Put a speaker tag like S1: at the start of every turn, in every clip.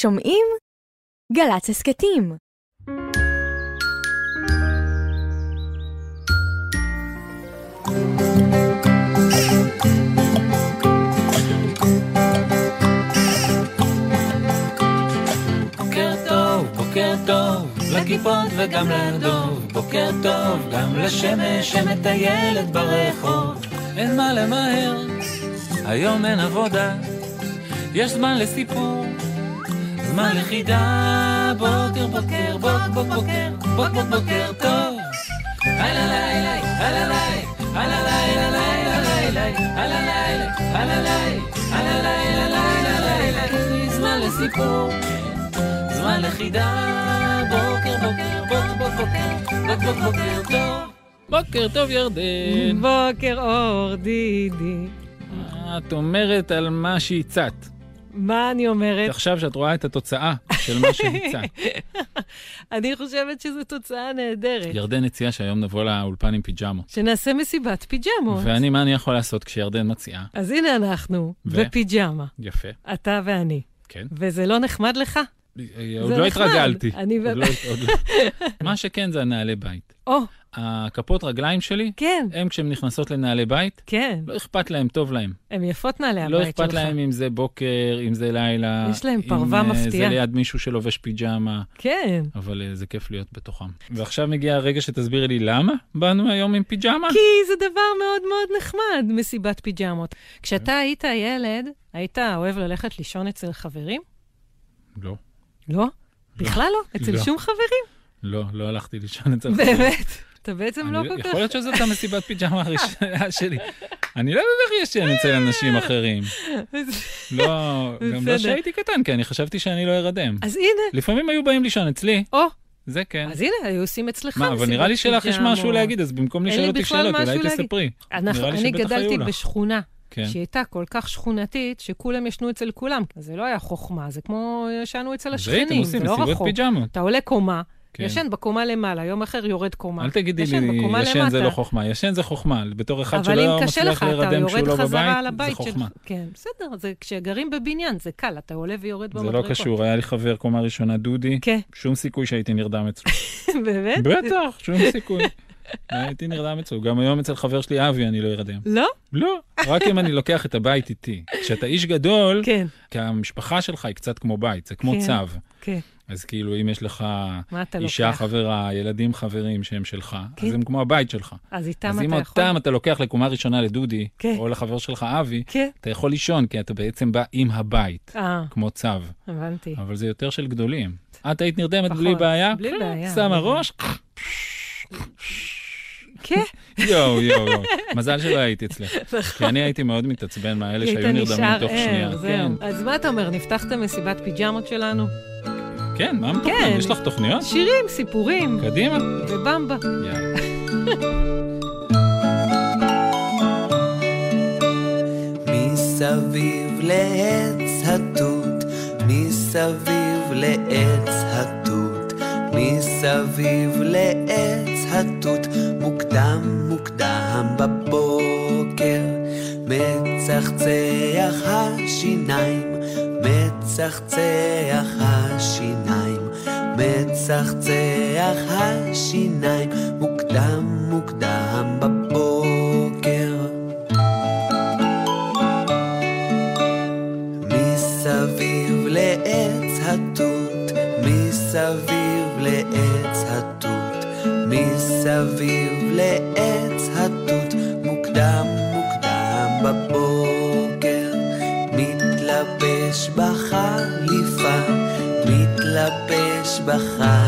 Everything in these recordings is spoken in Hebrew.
S1: שומעים? גל"צ הסכתים.
S2: בוקר טוב, בוקר טוב, לכיפות וגם לדוב. בוקר טוב, גם לשמש שמטיילת ברחוב. אין מה למהר, היום אין עבודה. יש זמן לסיפור, זמן לחידה. בוקר, בוקר, בוק, בוק, בוקר, בוק, בוק, בוקר טוב. הלא לילה, הלא לילה, הלא לילה, לילה, לילה, הלא לילה, הלא לילה, הלא לילה, לילה, לילה. זמן לסיפור. זמן לכידה, בוקר בוקר, בוק בוק בוקר, בוק בוק בוקר טוב. בוקר טוב ירדן.
S3: בוקר אור, דידי.
S2: את אומרת על מה שהצעת?
S3: מה אני אומרת?
S2: עכשיו שאת רואה את התוצאה של מה שהצעת.
S3: אני חושבת שזו תוצאה נהדרת.
S2: ירדן הציעה שהיום נבוא לאולפן עם פיג'מות.
S3: שנעשה מסיבת פיג'מות.
S2: ואני, מה אני יכול לעשות כשירדן מציעה?
S3: אז הנה אנחנו,
S2: ו?
S3: בפיג'מה.
S2: יפה,
S3: אתה ואני.
S2: כן.
S3: וזה לא נחמד לך?
S2: עוד לא. התרגלתי.
S3: אני
S2: עוד לא- עוד לא. מה שכן זה הנעלי בית.
S3: או,
S2: הכפות רגליים שלי,
S3: כן,
S2: הם כשהן נכנסות לנעלי בית,
S3: כן.
S2: לא אכפת להם, טוב להם.
S3: הן יפות נעלי
S2: לא
S3: הבית שלך.
S2: אכפת להם אם זה בוקר, אם זה לילה.
S3: יש להם פרווה
S2: אם אה,
S3: מפתיעה.
S2: זה ליד מישהו שלובש פיג'מה,
S3: כן. אבל...
S2: אה, זה כיף להיות בתוכם. ועכשיו מגיע הרגע שתסבירי לי למה באנו היום עם פיג'מה?
S3: כי זה דבר מאוד מאוד נחמד, מסיבת פיג'מות. כשאתה היית ילד, היית אוהב ללכת לישון אצל חברים?
S2: לא,
S3: לא? בכלל לא? אצל
S2: לא.
S3: שום חברים?
S2: לא, לא הלכתי לישון אצל חברים.
S3: באמת? אתה בעצם לא
S2: אני-
S3: כל כך...
S2: יכול להיות שזאת המסיבת פיג'מה הראשונה שלי. אני לא יודע איך ישן אצל אנשים אחרים. לא, גם לא. שהייתי קטן, כי אני חשבתי שאני לא ארדם.
S3: אז הנה,
S2: לפעמים היו באים לישון אצלי,
S3: או,
S2: זה כן.
S3: אז הנה, היו עושים אצלך
S2: מה, אבל
S3: מסיבת
S2: נראה לי שלך יש. משהו להגיד, אז במקום לשאול אותי שאלות, אולי. תספרי.
S3: אני גדלתי. בשכונה,
S2: כן.
S3: שהיא הייתה כל כך שכונתית, שכולם ישנו אצל כולם. אז זה לא היה חוכמה, זה כמו ישנו אצל השכנים,
S2: עושים
S3: זה לא רחוק.
S2: פיג'מות.
S3: אתה עולה קומה,
S2: כן.
S3: ישן בקומה למעלה, יום אחר יורד קומה.
S2: אל תגידי
S3: ישן
S2: לי, ישן זה
S3: למטה.
S2: לא חוכמה. ישן זה חוכמה. בתור אחד
S3: אבל
S2: שלא
S3: אם קשה
S2: מצליח
S3: לך, אתה
S2: להירדם כשהוא
S3: יורד
S2: לא בבית, זה. חוכמה.
S3: כן, בסדר, זה כשגרים בבניין, זה קל, אתה עולה ויורד
S2: זה
S3: במדרגות.
S2: לא קשור, היה לי חבר קומה ראשונה, דודי,
S3: כן,
S2: שום סיכוי שהייתי נרדם אצלו.
S3: באמת?
S2: בטח, שום סיכוי. הייתי נרדם אצלו. גם היום אצל חבר שלי אבי אני לא ארדם.
S3: לא?
S2: לא, רק אם אני לוקח את הבית איתי. כשאתה איש גדול,
S3: כן,
S2: כי המשפחה שלך היא קצת כמו בית, זה כמו
S3: כן.
S2: צו.
S3: כן.
S2: אז כאילו, אם יש לך אישה
S3: לוקח?
S2: חברה, ילדים חברים שהם שלך,
S3: כן.
S2: אז הם כמו הבית שלך.
S3: אז איתם
S2: אז
S3: אתה
S2: אם
S3: יכול?
S2: אותם אתה לוקח לקומה ראשונה לדודי,
S3: כן.
S2: או לחבר שלך אבי,
S3: כן.
S2: אתה יכול לישון, כי אתה בעצם בא עם הבית,
S3: אה,
S2: כמו צו.
S3: הבנתי.
S2: אבל זה יותר של גדולים. את היית נרדמת בלי
S3: פחות,
S2: בעיה?
S3: בלי בעיה.
S2: שמה ראש?
S3: כן,
S2: יואו, יואו, יואו. מזל שלא הייתי אצלך. כי אני הייתי מאוד מתעצבן מהאלה
S3: היית
S2: שהיו נרדמים תוך שנייה.
S3: ער,
S2: כן.
S3: אז מה אתה אומר, נפתח את המסיבת פיג'מות שלנו?
S2: כן, מה מתוכנן?
S3: כן.
S2: יש לך תוכניות?
S3: שירים, סיפורים,
S2: קדימה.
S3: ובמבה.
S2: יאללה.
S4: מסביב לעץ התות, מסביב לעץ התות, מסביב לעץ מצחצח השיניים, מצחצח השיניים, מצחצח השיניים, מוקדם מוקדם בבוקר. מסביב לעץ התות, מסביב לעץ התות, מסביב לעץ gaan.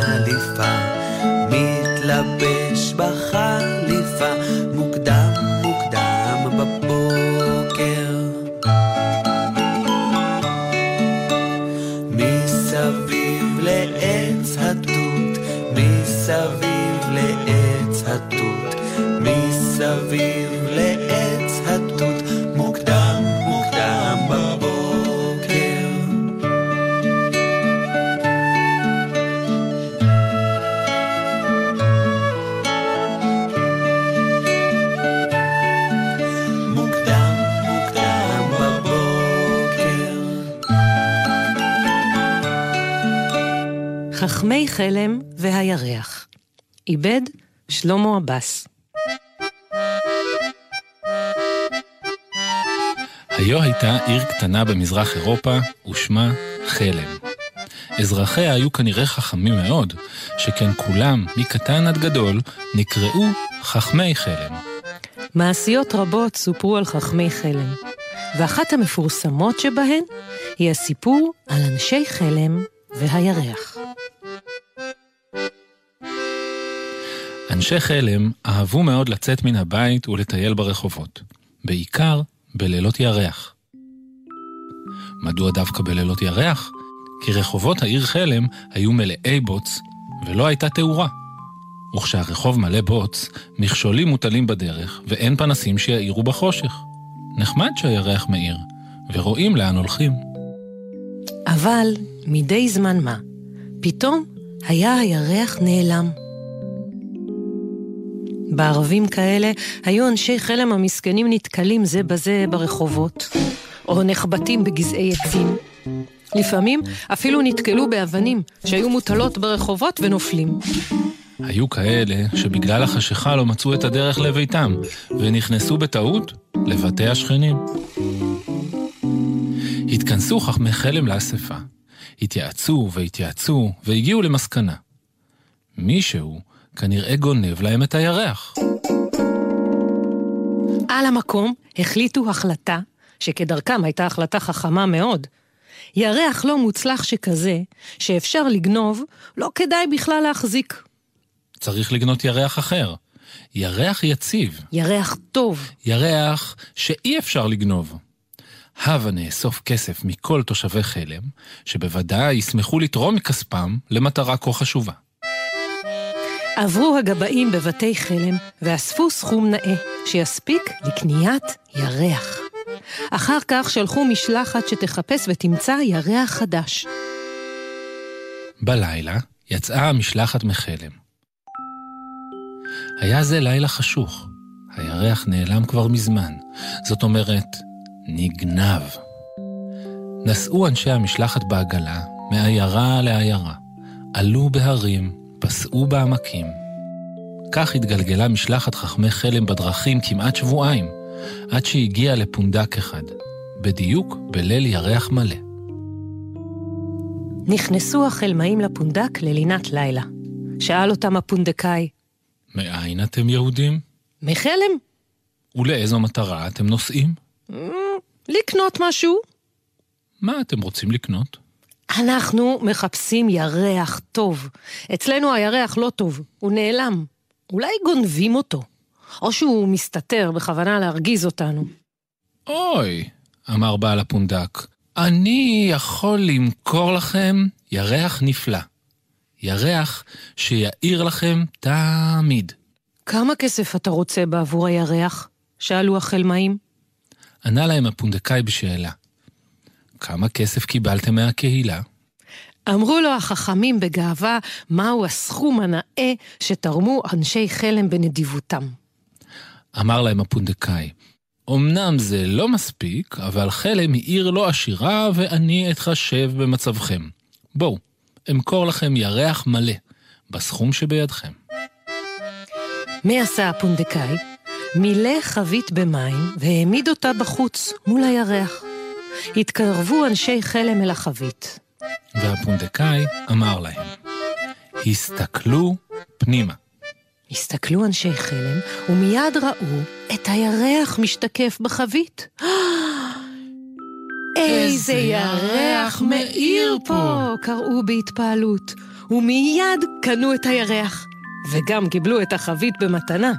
S3: חכמי חלם והירח. איבד שלמה עבאס.
S5: היו הייתה עיר קטנה במזרח אירופה, ושמה חלם. אזרחיה היו כנראה חכמים מאוד, שכן כולם, מקטן עד גדול, נקראו חכמי חלם.
S3: מעשיות רבות סופרו על חכמי חלם, ואחת המפורסמות שבהן היא הסיפור על אנשי חלם והירח.
S5: אנשי חלם אהבו מאוד לצאת מן הבית ולטייל ברחובות, בעיקר בלילות ירח. מדוע דווקא בלילות ירח? כי רחובות העיר חלם היו מלאי בוץ, ולא הייתה תאורה. וכשהרחוב מלא בוץ, מכשולים מוטלים בדרך, ואין פנסים שיאירו בחושך. נחמד שהירח מאיר, ורואים לאן הולכים.
S3: אבל מדי זמן מה, פתאום היה הירח נעלם. בערבים כאלה היו אנשי חלם המסכנים נתקלים זה בזה ברחובות, או נחבטים בגזעי עצים. לפעמים אפילו נתקלו באבנים שהיו מוטלות ברחובות ונופלים.
S5: היו כאלה שבגלל החשיכה לא מצאו את הדרך לביתם, ונכנסו בטעות לבתי השכנים. התכנסו חכמי חלם לאספה. התייעצו והתייעצו, והגיעו למסקנה. מישהו כנראה גונב להם את הירח.
S3: על המקום החליטו החלטה, שכדרכם הייתה החלטה חכמה מאוד. ירח לא מוצלח שכזה, שאפשר לגנוב, לא כדאי בכלל להחזיק.
S5: צריך לגנות ירח אחר. ירח יציב.
S3: ירח טוב.
S5: ירח שאי אפשר לגנוב. הבה נאסוף כסף מכל תושבי חלם, שבוודאי ישמחו לתרום מכספם למטרה כה חשובה.
S3: עברו הגבאים בבתי חלם ואספו סכום נאה, שיספיק לקניית ירח. אחר כך שלחו משלחת שתחפש ותמצא ירח חדש.
S5: בלילה יצאה המשלחת מחלם. היה זה לילה חשוך. הירח נעלם כבר מזמן. זאת אומרת, נגנב. נסעו אנשי המשלחת בעגלה מעיירה לעיירה. עלו בהרים, פסעו בעמקים. כך התגלגלה משלחת חכמי חלם בדרכים כמעט שבועיים, עד שהגיעה לפונדק אחד, בדיוק בליל ירח מלא.
S3: נכנסו החלמאים לפונדק ללינת לילה. שאל אותם הפונדקאי,
S5: מאין אתם יהודים?
S3: מחלם?
S5: ולאיזו מטרה אתם נוסעים?
S3: לקנות משהו?
S5: מה אתם רוצים לקנות?
S3: אנחנו מחפשים ירח טוב. אצלנו הירח לא טוב, הוא נעלם. אולי גונבים אותו. או שהוא מסתתר בכוונה להרגיז אותנו.
S5: אוי, אמר בעל הפונדק, אני יכול למכור לכם ירח נפלא. ירח שיאיר לכם תמיד.
S3: כמה כסף אתה רוצה בעבור הירח? שאלו החלמאים.
S5: ענה להם הפונדקאי בשאלה. כמה כסף קיבלתם מהקהילה?
S3: אמרו לו החכמים בגאווה מהו הסכום הנאה שתרמו אנשי חלם בנדיבותם.
S5: אמר להם הפונדקאי, אמנם זה לא מספיק, אבל חלם היא עיר לא עשירה ואני אתחשב במצבכם. בואו, אמכור לכם ירח מלא, בסכום שבידכם.
S3: מה עשה הפונדקאי? מילא חבית במים והעמיד אותה בחוץ, מול הירח. התקרבו אנשי חלם אל החבית.
S5: והפונדקאי אמר להם, הסתכלו פנימה.
S3: הסתכלו אנשי חלם, ומיד ראו את הירח משתקף בחבית. איזה ירח מאיר פה! קראו בהתפעלות, ומיד קנו את הירח, וגם קיבלו את החבית במתנה.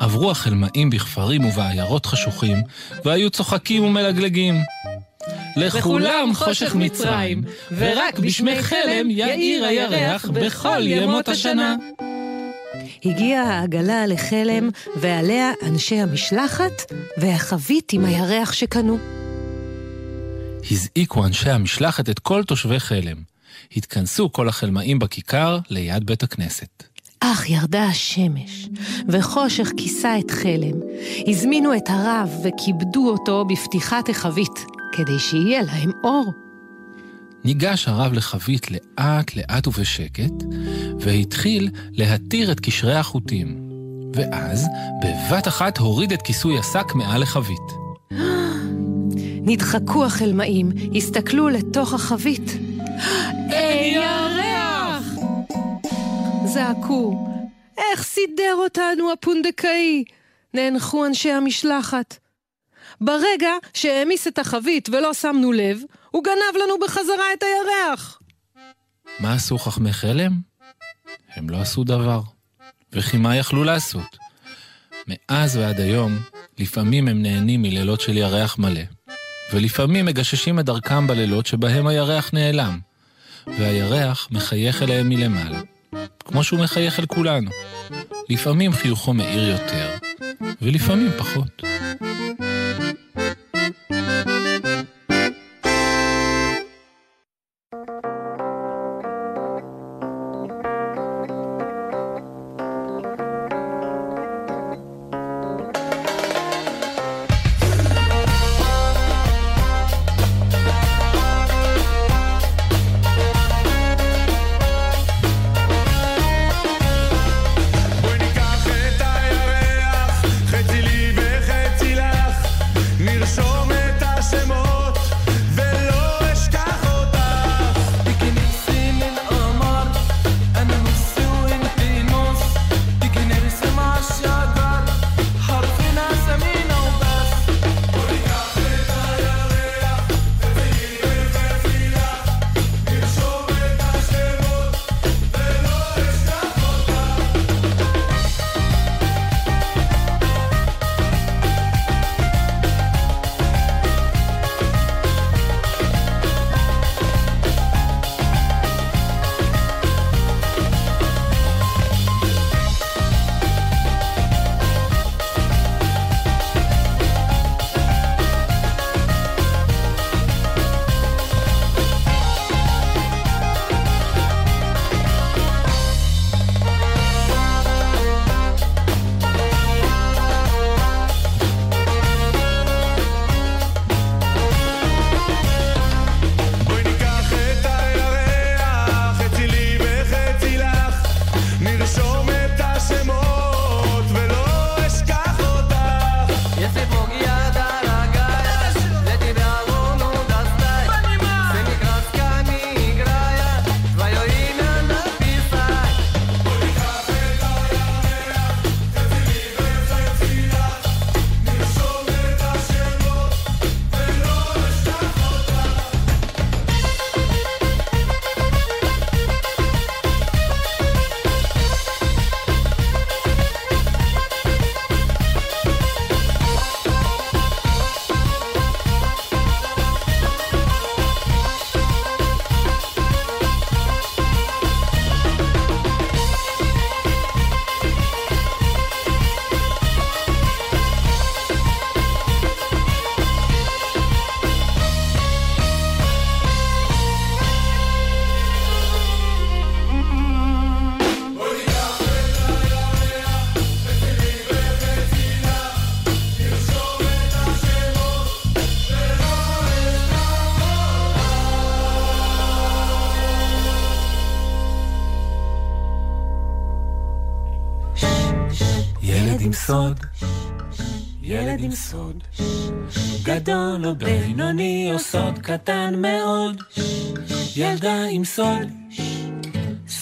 S5: עברו החלמאים בכפרים ובעיירות חשוכים, והיו צוחקים ומלגלגים. לכולם חושך מצרים, ורק בשמי חלם יאיר הירח בכל ימות השנה.
S3: הגיעה העגלה לחלם, ועליה אנשי המשלחת והחבית עם הירח שקנו.
S5: הזעיקו אנשי המשלחת את כל תושבי חלם. התכנסו כל החלמאים בכיכר ליד בית הכנסת.
S3: אך ירדה השמש, וחושך כיסה את חלם. הזמינו את הרב וכיבדו אותו בפתיחת החבית, כדי שיהיה להם אור.
S6: ניגש הרב לחבית לאט לאט ובשקט, והתחיל להתיר את קשרי החוטים. ואז, בבת אחת הוריד את כיסוי השק מעל לחבית.
S3: נדחקו החלמאים, הסתכלו לתוך החבית. אין ירח! זעקו, איך סידר אותנו הפונדקאי? נאנחו אנשי המשלחת. ברגע שהעמיס את החבית ולא שמנו לב, הוא גנב לנו בחזרה את הירח.
S6: מה עשו חכמי חלם? הם לא עשו דבר. וכי מה יכלו לעשות? מאז ועד היום, לפעמים הם נהנים מלילות של ירח מלא, ולפעמים מגששים את דרכם בלילות שבהם הירח נעלם, והירח מחייך אליהם מלמעלה, כמו שהוא מחייך אל כולנו. לפעמים חיוכו מאיר יותר, ולפעמים פחות.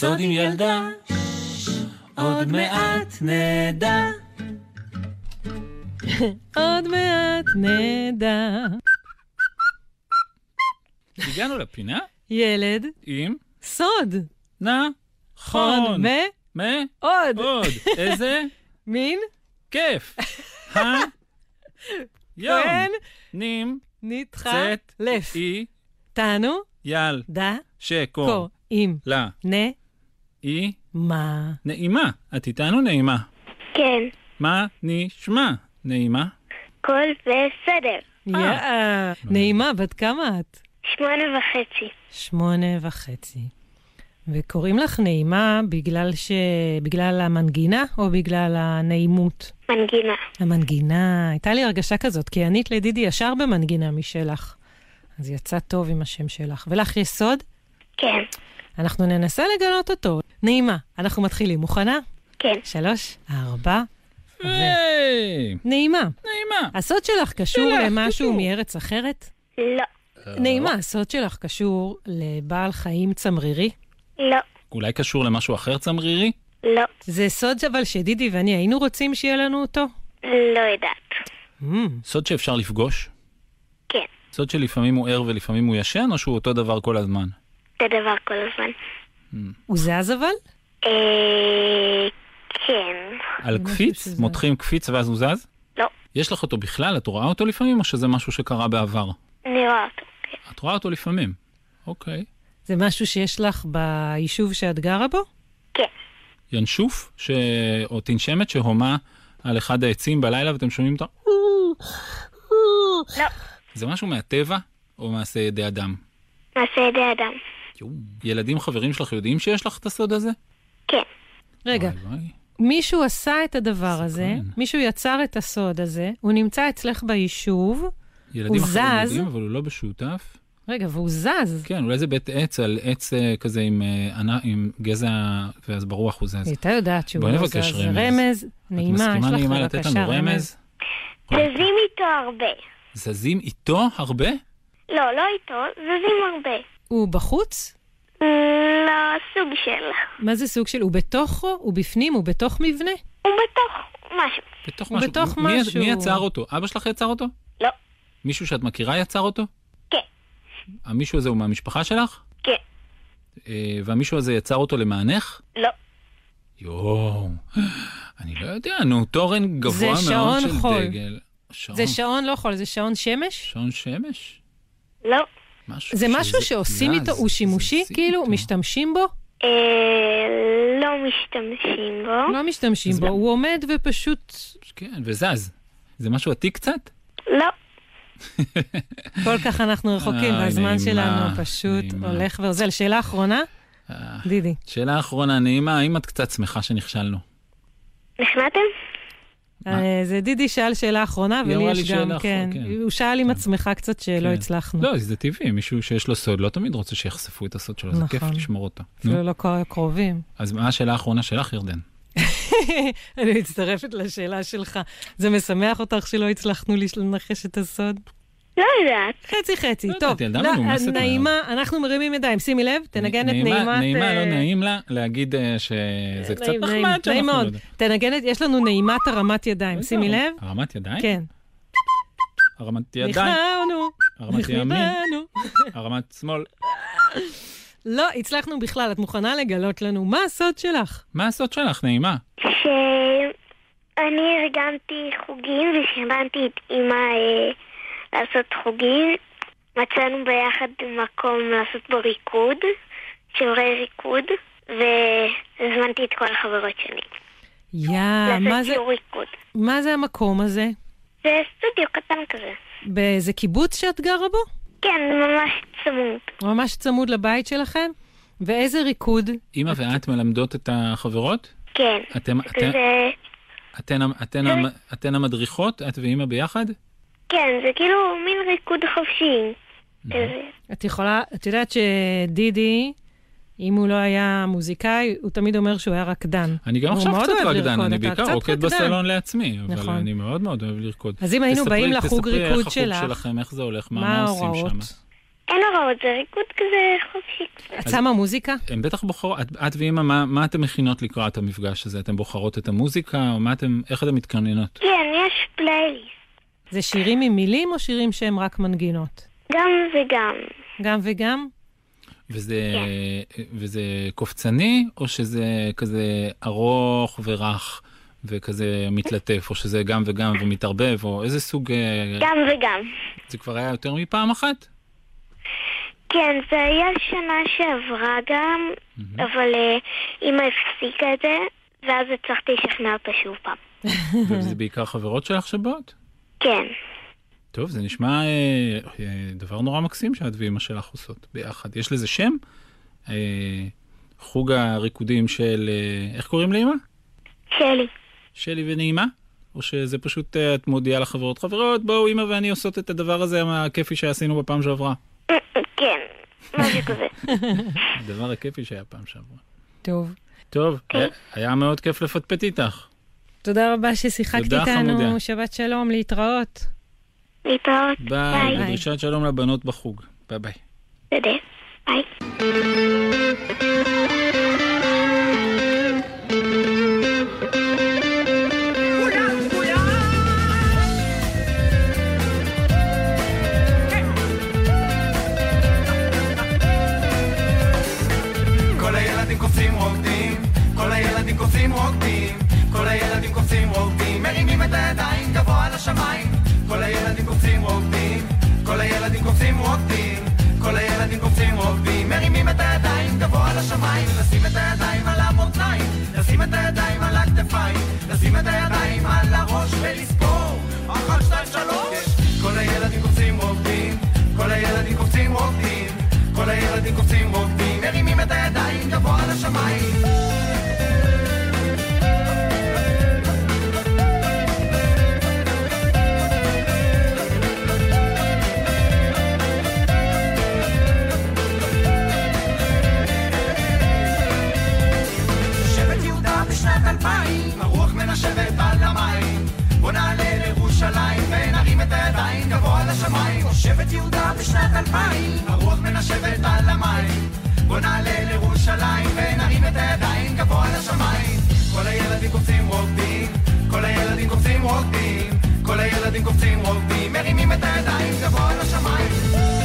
S6: סוד עם ילדה, עוד מעט נדע.
S3: עוד מעט נדע.
S6: הגענו לפינה?
S3: ילד.
S6: עם?
S3: סוד.
S6: נכון.
S3: מ?
S6: מ?
S3: עוד.
S6: עוד. איזה?
S3: מין?
S6: כיף. ה... יום. נים.
S3: נדחה. לף.
S6: אי.
S3: תנו.
S6: יל.
S3: דה.
S6: שקו.
S3: קו. עם.
S6: לה.
S3: נ.
S6: אי.
S3: מה.
S6: נעימה. את איתנו נעימה.
S7: כן,
S6: מה נשמע? נעימה?
S7: הכל בסדר.
S3: יאה. נעימה, בת כמה את?
S7: שמונה וחצי.
S3: שמונה וחצי. וקוראים לך נעימה בגלל ש... בגלל המנגינה או בגלל הנעימות?
S7: מנגינה.
S3: המנגינה, הייתה לי הרגשה כזאת, כי ענית לדידי ישר במנגינה משלך. אז יצא טוב עם השם שלך. ולך יש סוד?
S7: כן,
S3: אנחנו ננסה לגלות אותו. נעימה, אנחנו מתחילים. מוכנה?
S7: כן.
S3: שלוש, ארבע, ו... נעימה,
S2: נעימה.
S3: הסוד שלך קשור למשהו. מארץ אחרת?
S7: לא,
S3: נעימה, הסוד שלך קשור לבעל חיים צמרירי?
S7: לא,
S2: אולי קשור למשהו אחר צמרירי?
S7: לא,
S3: זה סוד אבל שדידי ואני היינו רוצים שיהיה לנו אותו?
S7: לא יודעת.
S3: Mm,
S2: סוד שאפשר לפגוש?
S7: כן,
S2: סוד שלפעמים הוא ער ולפעמים הוא ישן, או שהוא אותו דבר כל הזמן?
S7: זה דבר כל הזמן.
S3: הוא זז אבל?
S7: אה... כן.
S2: על קפיץ? מותחים קפיץ ואז הוא זז?
S7: לא,
S2: יש לך אותו בכלל? את רואה אותו לפעמים, או שזה משהו שקרה בעבר?
S7: אני רואה אותו.
S2: את רואה אותו לפעמים. אוקיי.
S3: זה משהו שיש לך ביישוב שאת גרה בו?
S7: כן,
S2: ינשוף, ש... או תנשמת שהומה על אחד העצים בלילה ואתם שומעים אותה?
S7: לא,
S2: זה משהו מהטבע או מעשה ידי אדם?
S7: מעשה ידי אדם.
S2: יואו. ילדים חברים שלך יודעים שיש לך את הסוד הזה?
S7: כן,
S3: רגע,
S2: וואי, וואי.
S3: מישהו עשה את הדבר הזה,
S2: סקרן.
S3: מישהו יצר את הסוד הזה, הוא נמצא אצלך ביישוב,
S2: ילדים
S3: הוא
S2: אחרים
S3: זז?
S2: יודעים, אבל הוא לא בשותף.
S3: רגע, והוא זז.
S2: כן, אולי זה בית עץ על עץ אה, כזה עם, אה, ענה- עם גזע, ואז ברוח הוא זז.
S3: היא הייתה יודעת שהוא לא זז.
S2: רמז.
S3: רמז,
S2: את
S3: נעימה, יש
S2: מסכימה
S3: לך
S2: נעימה לתת
S3: בבקשה
S2: לנו רמז?
S7: זזים איתו הרבה.
S2: זזים איתו הרבה?
S7: לא, לא איתו, זזים הרבה.
S3: הוא בחוץ?
S7: לא, סוג של.
S3: מה זה סוג של... הוא בתוכו? הוא בפנים? הוא בתוך מבנה?
S7: הוא בתוך משהו.
S2: בתוך
S3: הוא
S2: משהו.
S3: בתוך
S2: מי,
S3: משהו.
S2: מי יצר אותו? אבא שלך יצר אותו?
S7: לא,
S2: מישהו שאת מכירה יצר אותו?
S7: כן,
S2: המישהו הזה הוא מהמשפחה שלך?
S7: כן,
S2: אה, והמישהו הזה יצר אותו למענך?
S7: לא,
S2: יואו, אני לא יודע, נו, תורן גבוה
S3: זה
S2: מאוד של
S3: חול.
S2: דגל. שעון,
S3: זה שעון לא חול, זה שעון שמש?
S2: שעון שמש?
S7: לא.
S2: משהו
S3: זה משהו שעושים איתו, הוא שימושי? כאילו,
S2: איתו.
S3: משתמשים בו?
S7: אה, לא משתמשים בו.
S3: לא משתמשים בו? הוא עומד ופשוט...
S2: כן, וזז. זה משהו עתיק קצת?
S7: לא,
S3: כל כך אנחנו רחוקים, והזמן שלנו פשוט
S2: נעימה.
S3: הולך ואוזל. שאלה אחרונה,
S2: אה,
S3: דידי.
S2: שאלה אחרונה, נעימה, האם את קצת שמחה שנכשלנו?
S7: נכנעתם?
S3: אה, זה דידי שאל שאלה אחרונה, ולי יש גם, כן.
S2: כן.
S3: הוא שאל עם עצמך קצת שלא
S2: כן.
S3: הצלחנו.
S2: לא, זה טבעי, מישהו שיש לו סוד לא תמיד רוצה שיחשפו את הסוד שלו, זה כיף
S3: נכון.
S2: לשמור אותו.
S3: אפילו לא כל- קרובים.
S2: אז מה השאלה האחרונה שלך, ירדן?
S3: אני מצטרפת לשאלה שלך. זה משמח אותך שלא הצלחנו לנחש את הסוד?
S7: לא יודעת.
S3: חצי חצי,
S2: לא
S3: טוב.
S2: יודעת, ילדה
S3: לא. נעימה, אנחנו מרימים ידיים, שימי לב, תנגן את
S2: נעימה-
S3: נעימת...
S2: נעימה,
S3: אה,
S2: לא נעים לה להגיד אה, שזה קצת נחמד שאנחנו
S3: נעים
S2: לא
S3: מאוד.
S2: יודעים.
S3: תנגן את, יש לנו נעימת הרמת ידיים, שימי לב.
S2: הרמת ידיים?
S3: כן.
S2: הרמת ידיים?
S3: נכנענו,
S2: הרמת ימין? הרמת שמאל?
S3: לא, הצלחנו בכלל, את מוכנה לגלות לנו מה הסוד שלך?
S2: מה הסוד שלך, נעימה?
S7: שאני ארגנתי חוגים ושאלתי את אמא אה, לעשות חוגים. מצאנו ביחד מקום לעשות בו ריקוד, שיעורי ריקוד, והזמנתי את כל החברות שלי.
S3: יא, מה
S7: לעשות
S3: זה,
S7: שיעור ריקוד.
S3: מה זה המקום הזה?
S7: זה סטודיו קטן כזה.
S3: באיזה קיבוץ שאת גרה בו?
S7: כן, ממש צמוד.
S3: ממש צמוד לבית שלכם? ואיזה ריקוד?
S2: אמא ואת מלמדות את החברות?
S7: כן.
S2: אתם, אתם,
S7: זה...
S2: אתן, אתן, אתן המדריכות? את ואמא ביחד?
S7: כן, זה כאילו מין ריקוד חופשי.
S3: את יכולה, את יודעת שדידי, אם הוא לא היה מוזיקאי, הוא תמיד אומר שהוא היה רקדן.
S2: אני גם עכשיו
S3: מאוד
S2: קצת רקדן, אני בעיקר רוקד. בסלון לעצמי, אבל
S3: נכון.
S2: אני מאוד מאוד אוהב לרקוד.
S3: אז אם היינו
S2: תספרי-
S3: באים לחוג
S2: תספרי
S3: ריקוד
S2: איך החוג
S3: שלך,
S2: שלכם, איך זה הולך, מה, עושים
S3: ההוראות?
S2: שם?
S7: אין הוראות, זה ריקוד כזה חופשי.
S3: את שמה מוזיקה?
S2: הן בטח בוחרות, את, את ואמא, מה, מה אתן מכינות לקראת המפגש הזה? אתן בוחרות את המוזיקה, או מה אתן, איך אתן מתכוננות?
S7: כן, יש פלייליסט.
S3: זה שירים עם מילים או שירים שהם רק מנגינות?
S7: גם וגם.
S3: גם וגם?
S2: וזה, וזה קופצני, או שזה כזה ארוך ורך וכזה מתלטף, או שזה גם וגם ומתערבב, או איזה סוג... אה,
S7: גם וגם.
S2: זה כבר היה יותר מפעם אחת?
S7: כן, זה היה שנה שעברה גם, אבל אה, אמא הפסיקה את זה, ואז הצלחתי לשכנע אותה שוב פעם.
S2: וזה בעיקר חברות שלך שבאות?
S7: כן.
S2: טוב, זה נשמע אה, אה, דבר נורא מקסים שאת ואמא שלך עושות ביחד. יש לזה שם? אה, חוג הריקודים של... אה, איך קוראים לאמא?
S7: שלי.
S2: שלי ונעימה? או שזה פשוט אה, את מודיעה לחברות, חברות, בואו, אמא ואני עושות את הדבר הזה הכיפי שעשינו בפעם שעברה.
S8: כן, משהו כזה.
S2: הדבר הכיפי שהיה פעם שעברה.
S3: טוב.
S2: טוב, היה- היה מאוד כיף לפטפט איתך.
S3: תודה רבה ששיחקת
S2: תודה,
S3: איתנו.
S2: חמודה.
S3: שבת שלום, להתראות.
S8: להתראות.
S2: ביי,
S8: ביי.
S2: ודרישת שלום לבנות בחוג. ביי ביי.
S8: תודה. ביי.
S9: לשמיים. כל הילדים קופצים רוקדים, כל הילדים קופצים רוקדים, כל הילדים קופצים רוקדים, מרימים את הידיים גבוה לשמיים. לשים את הידיים על המותניים, לשים את הידיים על הכתפיים, לשים את הידיים על הראש ולספור. אחת, שתיים, שלוש. כל הילדים קופצים רוקדים, כל הילדים קופצים רוקדים, כל הילדים קופצים רוקדים, מרימים את הידיים גבוה לשמיים. גבוה לשמיים. שבט יהודה בשנת אלפיים, הרוח מנשבת על המים. בוא נעלה לירושלים ונרים את הידיים גבוה לשמיים. כל הילדים קופצים רוקדים, כל הילדים קופצים רוקדים, כל הילדים קופצים רוקדים, מרימים את הידיים גבוה לשמיים.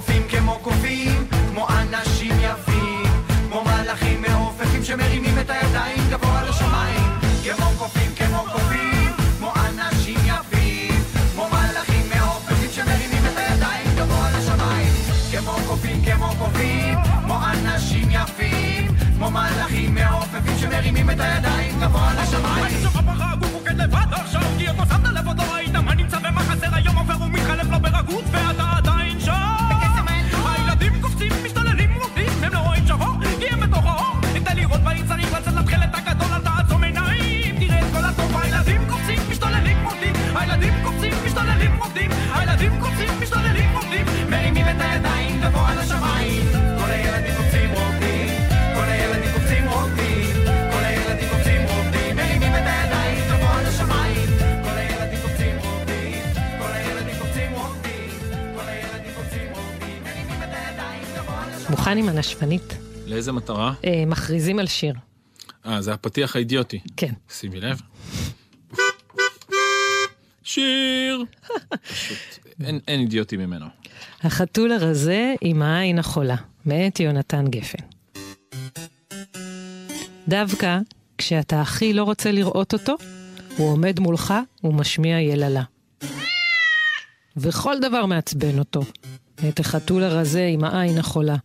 S9: קופים, כמו קופים, כמו אנשים יפים, כמו מלאכים מעופפים שמרימים את הידיים גבוה לשמיים. כמו קופים, כמו קופים, כמו אנשים יפים, כמו מלאכים מעופפים שמרימים את הידיים גבוה לשמיים. כמו קופים, כמו קופים, כמו אנשים יפים, כמו מלאכים מעופפים שמרימים את הידיים גבוה לשמיים.
S3: מוכן עם הנשפנית?
S2: לאיזה מטרה?
S3: אה, מכריזים על שיר.
S2: אה, זה הפתיח האידיוטי.
S3: כן.
S2: שימי לב. שיר! פשוט, אין, אין אידיוטי ממנו.
S3: החתול הרזה עם העין החולה, מאת יונתן גפן. דווקא כשאתה הכי לא רוצה לראות אותו, הוא עומד מולך ומשמיע יללה. וכל דבר מעצבן אותו, את החתול הרזה עם העין החולה.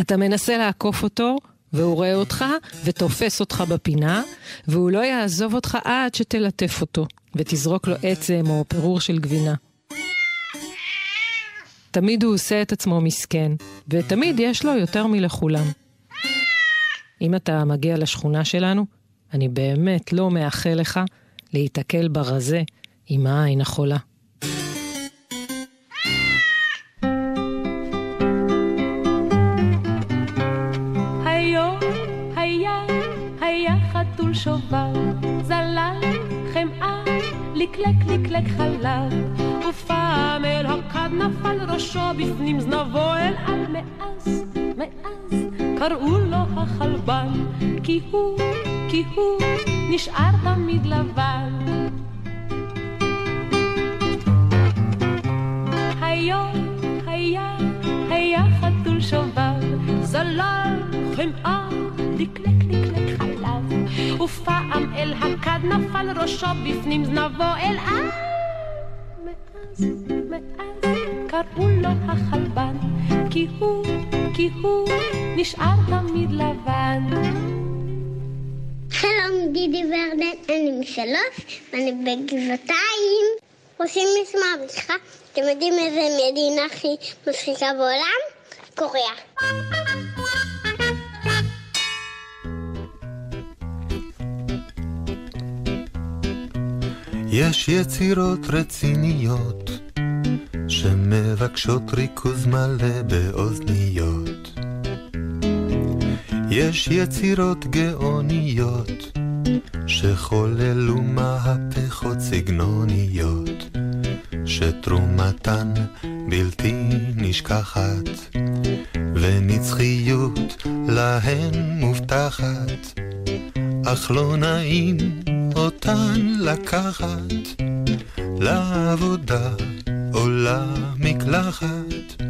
S3: אתה מנסה לעקוף אותו, והוא רואה אותך ותופס אותך בפינה, והוא לא יעזוב אותך עד שתלטף אותו, ותזרוק לו עצם או פירור של גבינה. תמיד הוא עושה את עצמו מסכן, ותמיד יש לו יותר מלכולם. אם אתה מגיע לשכונה שלנו, אני באמת לא מאחל לך להיתקל ברזה עם העין החולה.
S10: שובב, זלל חמאה, לקלק לקלק חלב, ופעם אל הכד נפל ראשו בפנים זנבו אל על מאז, מאז קראו לו החלבן, כי הוא, כי הוא נשאר תמיד לבן. היום היה, היה חתול שובב, זלל חמאה, ופעם אל הכד נפל ראשו בפנים זנבו אל על. מאז, מאז קראו לו החלבן, כי הוא, כי הוא נשאר תמיד לבן.
S11: שלום, דידי ורדן, אני משלוש, ואני בגבעתיים. רוצים לשמוע בדיחה? אתם יודעים איזה מדינה הכי מצחיקה בעולם? קוריאה.
S12: יש יצירות רציניות שמבקשות ריכוז מלא באוזניות. יש יצירות גאוניות שחוללו מהפכות סגנוניות שתרומתן בלתי נשכחת ונצחיות להן מובטחת אך לא נעים אותן לקחת לעבודה או למקלחת.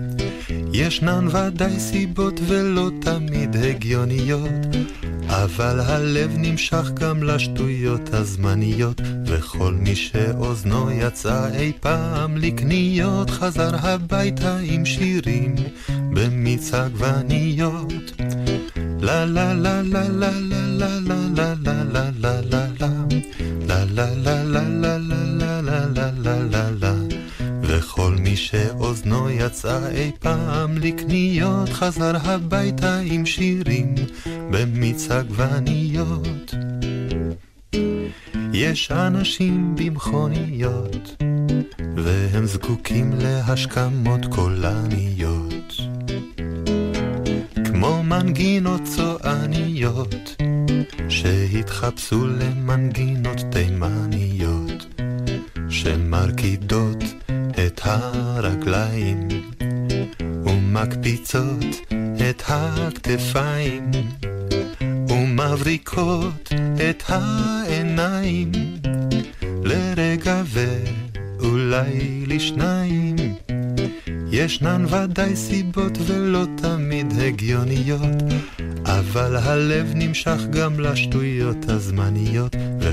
S12: ישנן ודאי סיבות ולא תמיד הגיוניות, אבל הלב נמשך גם לשטויות הזמניות, וכל מי שאוזנו יצא אי פעם לקניות, חזר הביתה עם שירים במיץ עגבניות. לה לה לה לה לה לה לה לה לה לה לה יצא אי פעם לקניות חזר הביתה עם שירים במיץ עגבניות יש אנשים במכוניות והם זקוקים להשכמות קולניות. כמו מנגינות צועניות שהתחפשו למנגינות תימניות שמרקידות את הרגליים ומקפיצות את הכתפיים ומבריקות את העיניים לרגע ואולי לשניים. ישנן ודאי סיבות ולא תמיד הגיוניות אבל הלב נמשך גם לשטויות הזמניות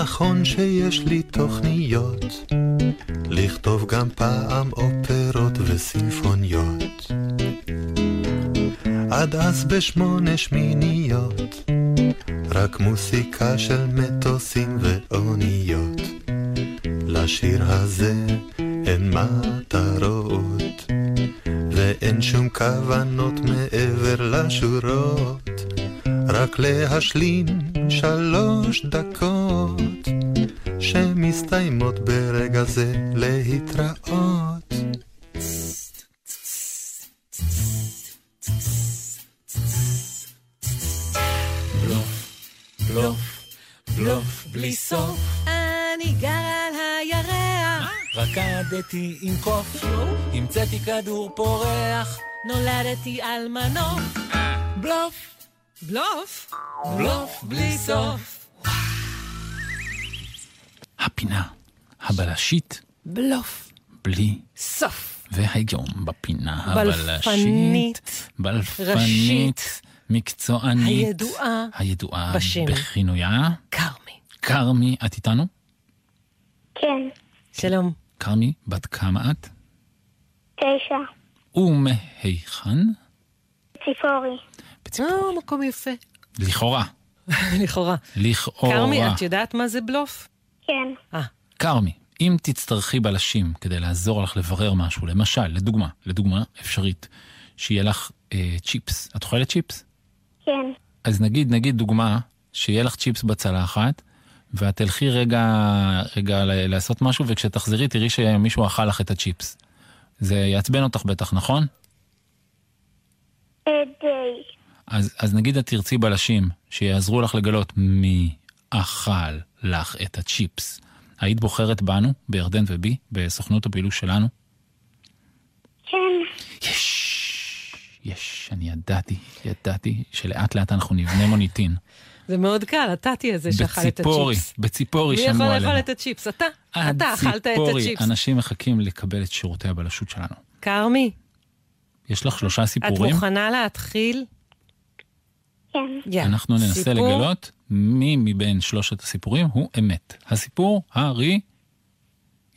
S12: נכון שיש לי תוכניות לכתוב גם פעם אופרות וסימפוניות. עד אז בשמונה שמיניות רק מוסיקה של מטוסים ואוניות. לשיר הזה אין מטרות ואין שום כוונות מעבר לשורות רק להשלים שלוש דקות שמסתיימות ברגע זה להתראות
S2: בלוף, בלוף, בלוף בלי סוף.
S3: אני גר על הירח,
S2: רקדתי עם קוף, המצאתי כדור פורח,
S3: נולדתי על מנוף.
S2: בלוף,
S3: בלוף?
S2: בלוף בלי סוף. הפינה הבלשית
S3: בלוף.
S2: בלי
S3: סוף.
S2: והיום בפינה
S3: בלפנית,
S2: הבלשית, בלפנית,
S3: ראשית,
S2: מקצוענית,
S3: הידועה
S2: הידועה
S3: בשם.
S2: בכינויה
S3: כרמי.
S2: כרמי, את איתנו?
S8: כן,
S3: שלום.
S2: כרמי, בת כמה את?
S8: תשע,
S2: ומהיכן?
S8: ציפורי.
S3: או, מקום יפה.
S2: לכאורה.
S3: לכאורה.
S2: לכאורה.
S3: כרמי, את יודעת מה זה בלוף?
S8: כן,
S3: אה,
S2: כרמי, אם תצטרכי בלשים כדי לעזור לך לברר משהו, למשל, לדוגמה, לדוגמה אפשרית, שיהיה לך אה, צ'יפס. את אוכלת צ'יפס?
S8: כן,
S2: אז נגיד, נגיד דוגמה, שיהיה לך צ'יפס בצלחת, ואת תלכי רגע, רגע לעשות משהו, וכשתחזרי תראי שמישהו אכל לך את הצ'יפס. זה יעצבן אותך בטח, נכון?
S8: אה, די.
S2: אז, אז נגיד את תרצי בלשים שיעזרו לך לגלות מי אכל לך את הצ'יפס. היית בוחרת בנו, בירדן ובי, בסוכנות הפעילות שלנו?
S8: כן,
S2: יש, יש, אני ידעתי, ידעתי שלאט לאט אנחנו נבנה מוניטין.
S3: זה מאוד קל, אתה תהיה זה שאכל את
S2: בציפורי,
S3: הצ'יפס.
S2: בציפורי
S3: מי
S2: שמעו
S3: יכול
S2: עלינו.
S3: לאכול את הצ'יפס? אתה. אתה אכלת את הצ'יפס.
S2: אנשים מחכים לקבל את שירותי הבלשות שלנו.
S3: כרמי,
S2: יש לך שלושה
S3: את
S2: סיפורים?
S3: מוכנה להתחיל?
S8: כן.
S3: יאללה.
S2: אנחנו ננסה
S3: סיפור?
S2: לגלות מי מבין שלושת הסיפורים הוא אמת. הסיפור הארי...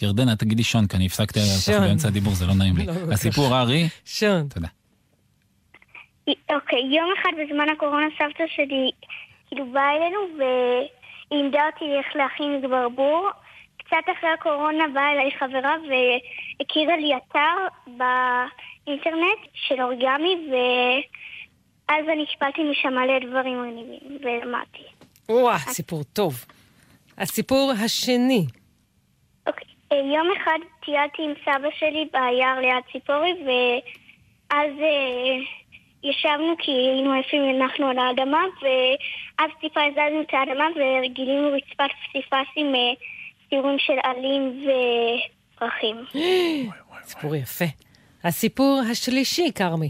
S2: ירדנה, תגידי שון, כי אני הפסקתי אותך. באמצע הדיבור, זה לא נעים לי.
S3: לא
S2: הסיפור הארי,
S3: שון.
S2: תודה.
S8: אוקיי, יום אחד בזמן הקורונה סבתא שלי כאילו באה אלינו והיא לימדה אותי איך להכין ברבור. קצת אחרי הקורונה באה אליי חברה והכירה לי אתר באינטרנט של אורגמי ואז אני קיבלתי משם מלא דברים מגניבים ולמדתי.
S3: וואה, סיפור טוב. הסיפור השני.
S8: אוקיי, אה, יום אחד טיילתי עם סבא שלי ביער ליד ציפורי ואז אה, ישבנו כי היינו עפים והנחנו על האדמה ואז טיפה הזזנו את האדמה וגילינו רצפת פסיפס עם אה, ציורים של עלים ופרחים.
S3: סיפור יפה. הסיפור השלישי, כרמי.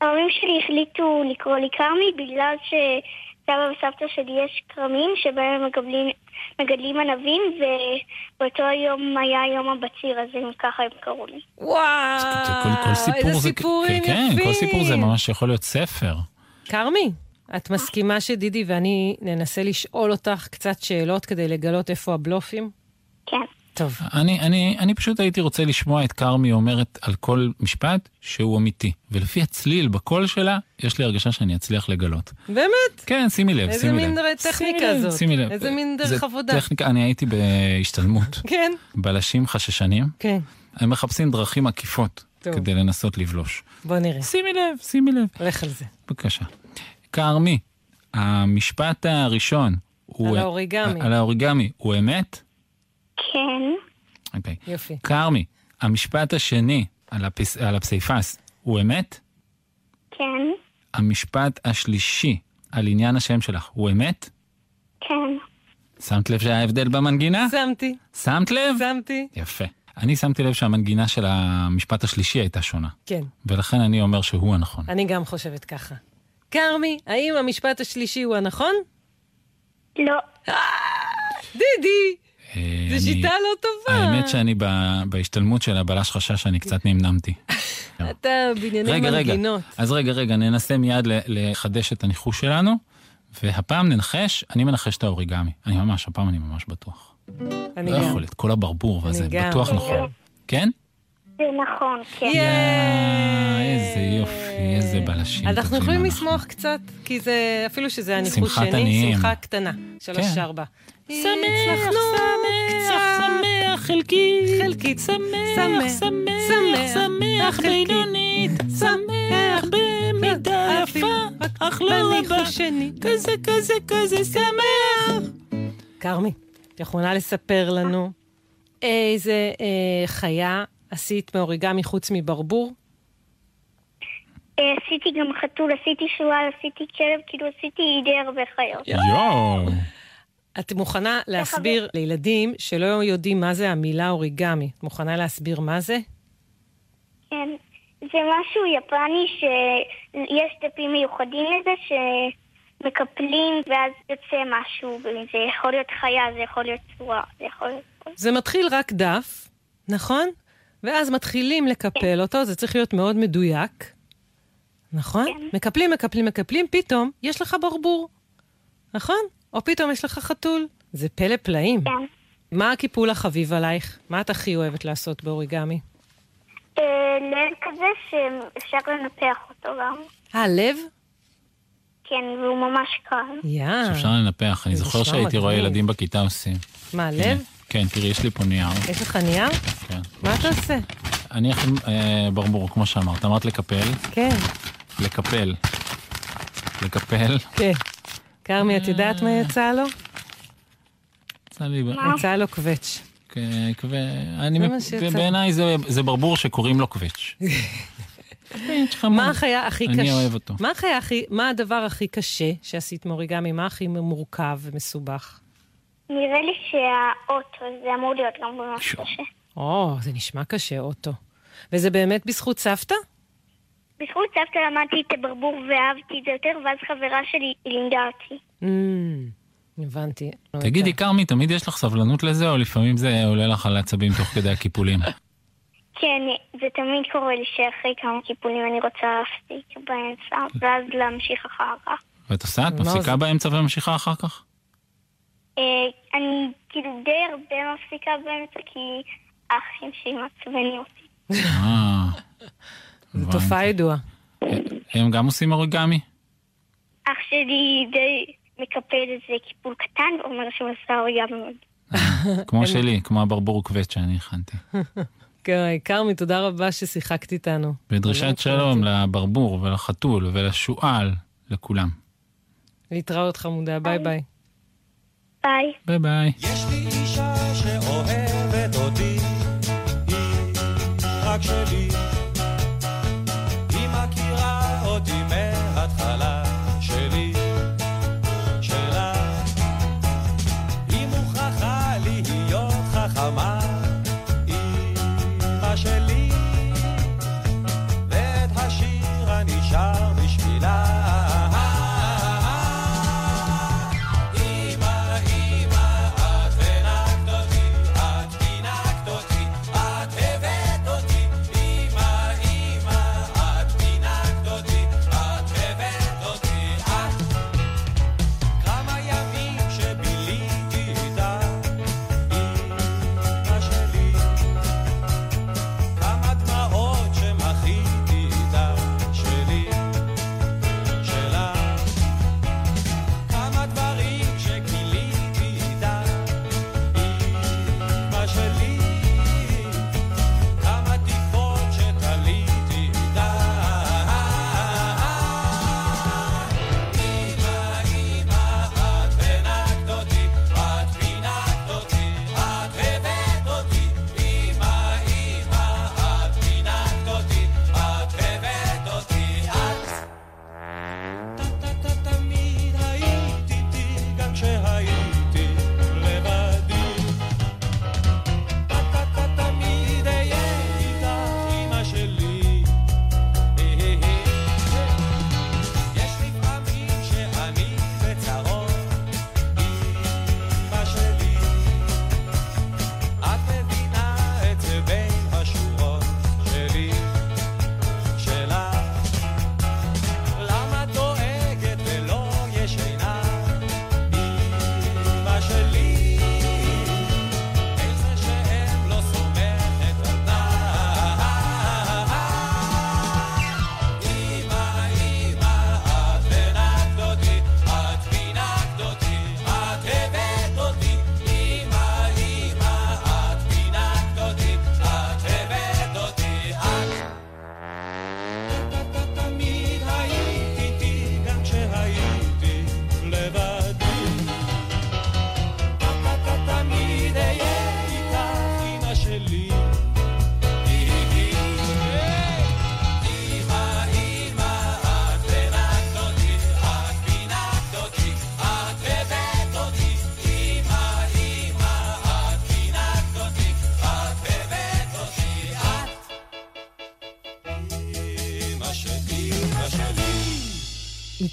S8: ההורים שלי החליטו לקרוא לי כרמי בגלל שסבא וסבתא שלי יש כרמים שבהם מגדלים, מגדלים ענבים ובאותו יום היה יום הבציר אז הם ככה הם קראו לי.
S3: וואו,
S2: כל, כל סיפור
S3: איזה
S2: זה...
S3: סיפורים
S2: כן,
S3: יפים.
S2: כל סיפור זה ממש יכול להיות ספר.
S3: כרמי, את מסכימה שדידי ואני ננסה לשאול אותך קצת שאלות כדי לגלות איפה הבלופים?
S8: כן.
S3: טוב.
S2: אני, אני, אני פשוט הייתי רוצה לשמוע את כרמי אומרת על כל משפט שהוא אמיתי. ולפי הצליל בקול שלה, יש לי הרגשה שאני אצליח לגלות.
S3: באמת?
S2: כן, שימי לב,
S3: איזה
S2: שימי
S3: מין
S2: לב.
S3: טכניקה
S2: שימי לב,
S3: זאת?
S2: שימי לב.
S3: איזה מין דרך עבודה?
S2: טכניקה, אני הייתי בהשתלמות.
S3: כן,
S2: בלשים חששנים,
S3: כן.
S2: הם מחפשים דרכים עקיפות
S3: טוב.
S2: כדי לנסות לבלוש.
S3: בוא נראה.
S2: שימי לב, שימי לב.
S3: לך על זה.
S2: בבקשה. כרמי, המשפט הראשון.
S3: על האוריגמי.
S2: על האוריגמי, הוא אמת?
S8: כן.
S2: אוקיי.
S3: יופי.
S2: כרמי, המשפט השני על, הפס... על הפסיפס הוא אמת?
S8: כן.
S2: המשפט השלישי על עניין השם שלך הוא אמת?
S8: כן.
S2: שמת לב שהיה הבדל במנגינה?
S3: שמתי,
S2: שמת לב?
S3: שמתי.
S2: יפה. אני שמתי לב שהמנגינה של המשפט השלישי הייתה שונה,
S3: כן,
S2: ולכן אני אומר שהוא הנכון.
S3: אני גם חושבת ככה. כרמי, האם המשפט השלישי הוא הנכון?
S8: לא.
S3: דידי!
S2: אה,
S3: זו
S2: אני-
S3: שיטה לא טובה.
S2: האמת שאני ב- בהשתלמות של הבלש חשש שאני קצת נמנמתי.
S3: אתה בענייני
S2: רגע, רגע.
S3: מנגינות.
S2: אז רגע, רגע, ננסה מיד לחדש את הניחוש שלנו, והפעם ננחש, אני מנחש את האוריגמי. אני ממש, הפעם אני ממש בטוח.
S3: אני
S2: לא
S3: גם.
S2: יכול, את כל הברבור והזה. בטוח
S3: אני
S2: נכון. כן?
S8: זה נכון, כן.
S2: יאה, איזה יופי, איזה בלשים
S3: אנחנו
S2: טובים
S3: יכולים
S2: אנחנו.
S3: לשמוח קצת, כי זה, אפילו שזה הניחוש שני. שמחה קטנה. שלוש
S2: כן.
S3: ארבע.
S2: שמח, שמח, שמח, חלקית,
S3: חלקית.
S2: שמח,
S3: שמח,
S2: שמח, שמח,
S3: חלקית.
S2: בינונית, שמח במידה יפה, אך לא רבה. כזה, כזה, כזה, שמח.
S3: כרמי, את יכולה לספר לנו איזה אה, חיה עשית מאוריגמי חוץ מברבור?
S8: אה, עשיתי גם חתול, עשיתי שועל, עשיתי כלב, כאילו עשיתי די הרבה חיות.
S2: יואו.
S3: את מוכנה להסביר לילדים שלא יודעים מה זה המילה אוריגמי? את מוכנה להסביר מה זה?
S8: כן. זה משהו יפני שיש דפים מיוחדים לזה שמקפלים ואז יוצא משהו, זה יכול להיות חיה, זה יכול להיות צורה, זה יכול להיות...
S3: זה מתחיל רק דף, נכון? ואז מתחילים לקפל אותו, זה צריך להיות מאוד מדויק, נכון?
S8: כן.
S3: מקפלים, מקפלים, מקפלים, פתאום יש לך ברבור, נכון? או פתאום יש לך חתול. זה פלא פלאים.
S8: כן.
S3: מה הקיפול החביב עלייך? מה את הכי אוהבת לעשות באוריגמי?
S8: אה, לב כזה שאפשר לנפח אותו גם.
S3: אה, לב?
S8: כן, והוא ממש קל.
S3: יא.
S2: שאפשר לנפח, אני
S3: זה
S2: זוכר שהייתי רואה. ילדים בכיתה עושים.
S3: מה,
S2: הנה,
S3: לב?
S2: כן, תראי, יש לי פה נייר.
S3: יש לך נייר?
S2: כן.
S3: מה אתה עושה?
S2: אני אכין אה, ברבור, כמו שאמרת. אמרת לקפל,
S3: כן,
S2: לקפל, לקפל.
S3: כן. כרמי, את יודעת מה יצא לו?
S2: יצא לי...
S3: יצא לו קווץ'.
S2: כן. בעיניי זה- זה ברבור שקוראים לו קווץ'.
S3: מה החיה הכי קשה?
S2: אני אוהב אותו.
S3: מה הכי, הדבר הכי קשה שעשית מאוריגמי? מה הכי מורכב ומסובך?
S8: נראה לי שהאוטו, זה אמור להיות גם ממש קשה.
S3: או, זה נשמע קשה, אוטו. וזה באמת בזכות סבתא?
S8: בזכות סבתא למדתי את הברבור ואהבתי את זה יותר, ואז חברה שלי לימדה אותי.
S3: Mm, הבנתי.
S9: תגידי, כרמי, תמיד יש לך סבלנות לזה, או לפעמים זה עולה לך על העצבים תוך כדי הקיפולים?
S8: כן, זה תמיד קורה לי שאחרי כמה קיפולים אני רוצה להפסיק באמצע, ואז להמשיך אחר כך.
S9: ואת עושה? את מפסיקה? באמצע וממשיכה אחר כך?
S8: אה, אני כאילו די הרבה מפסיקה באמצע, כי האחים שלי מעצבנים אותי.
S9: אה,
S3: זו תופעה ידועה.
S9: הם גם עושים אוריגמי?
S8: אח שלי די מקפל איזה קיפול קטן, ואומר שהוא עשה אוריגמי מאוד.
S9: כמו שלי, כמו הברבור קווץ' שאני הכנתי.
S3: כן, כרמי, תודה רבה ששיחקת איתנו.
S9: ודרישת שלום לברבור ולחתול ולשועל, לכולם.
S3: להתראות חמודה, ביי ביי.
S8: ביי.
S9: ביי ביי.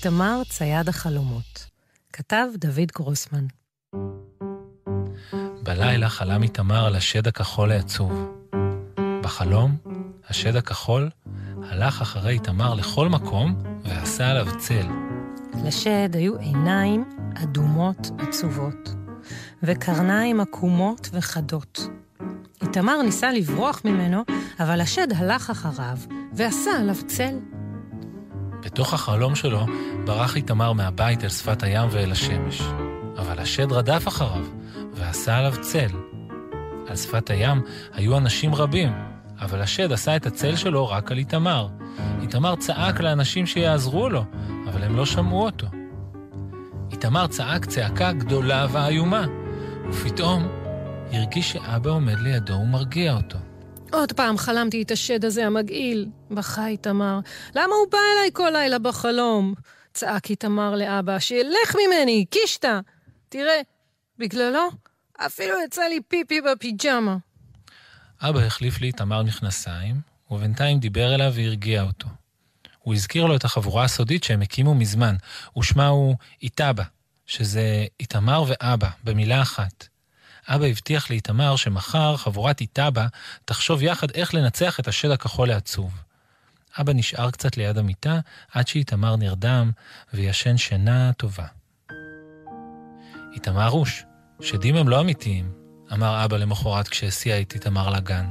S3: איתמר צייד החלומות. כתב דוד גרוסמן.
S9: בלילה חלם איתמר על השד הכחול העצוב. בחלום, השד הכחול הלך אחרי איתמר לכל מקום ועשה עליו צל.
S3: לשד היו עיניים אדומות עצובות, וקרניים עקומות וחדות. איתמר ניסה לברוח ממנו, אבל השד הלך אחריו ועשה עליו צל.
S9: בתוך החלום שלו ברח איתמר מהבית אל שפת הים ואל השמש. אבל השד רדף אחריו ועשה עליו צל. על שפת הים היו אנשים רבים, אבל השד עשה את הצל שלו רק על איתמר. איתמר צעק לאנשים שיעזרו לו, אבל הם לא שמעו אותו. איתמר צעק צעקה גדולה ואיומה, ופתאום הרגיש שאבא עומד לידו ומרגיע אותו.
S3: עוד פעם חלמתי את השד הזה המגעיל, בכה איתמר. למה הוא בא אליי כל לילה בחלום? צעק איתמר לאבא, שילך ממני, קישטה! תראה, בגללו אפילו יצא לי פיפי בפיג'מה.
S9: אבא החליף לאיתמר מכנסיים, ובינתיים דיבר אליו והרגיע אותו.
S5: הוא הזכיר לו את החבורה הסודית שהם הקימו מזמן, ושמה הוא איתבא, שזה איתמר ואבא, במילה אחת. אבא הבטיח לאיתמר שמחר חבורת איתבא תחשוב יחד איך לנצח את השד הכחול העצוב. אבא נשאר קצת ליד המיטה עד שאיתמר נרדם וישן שינה טובה. איתמר רוש, שדים הם לא אמיתיים, אמר אבא למחרת כשהסיע את איתמר לגן.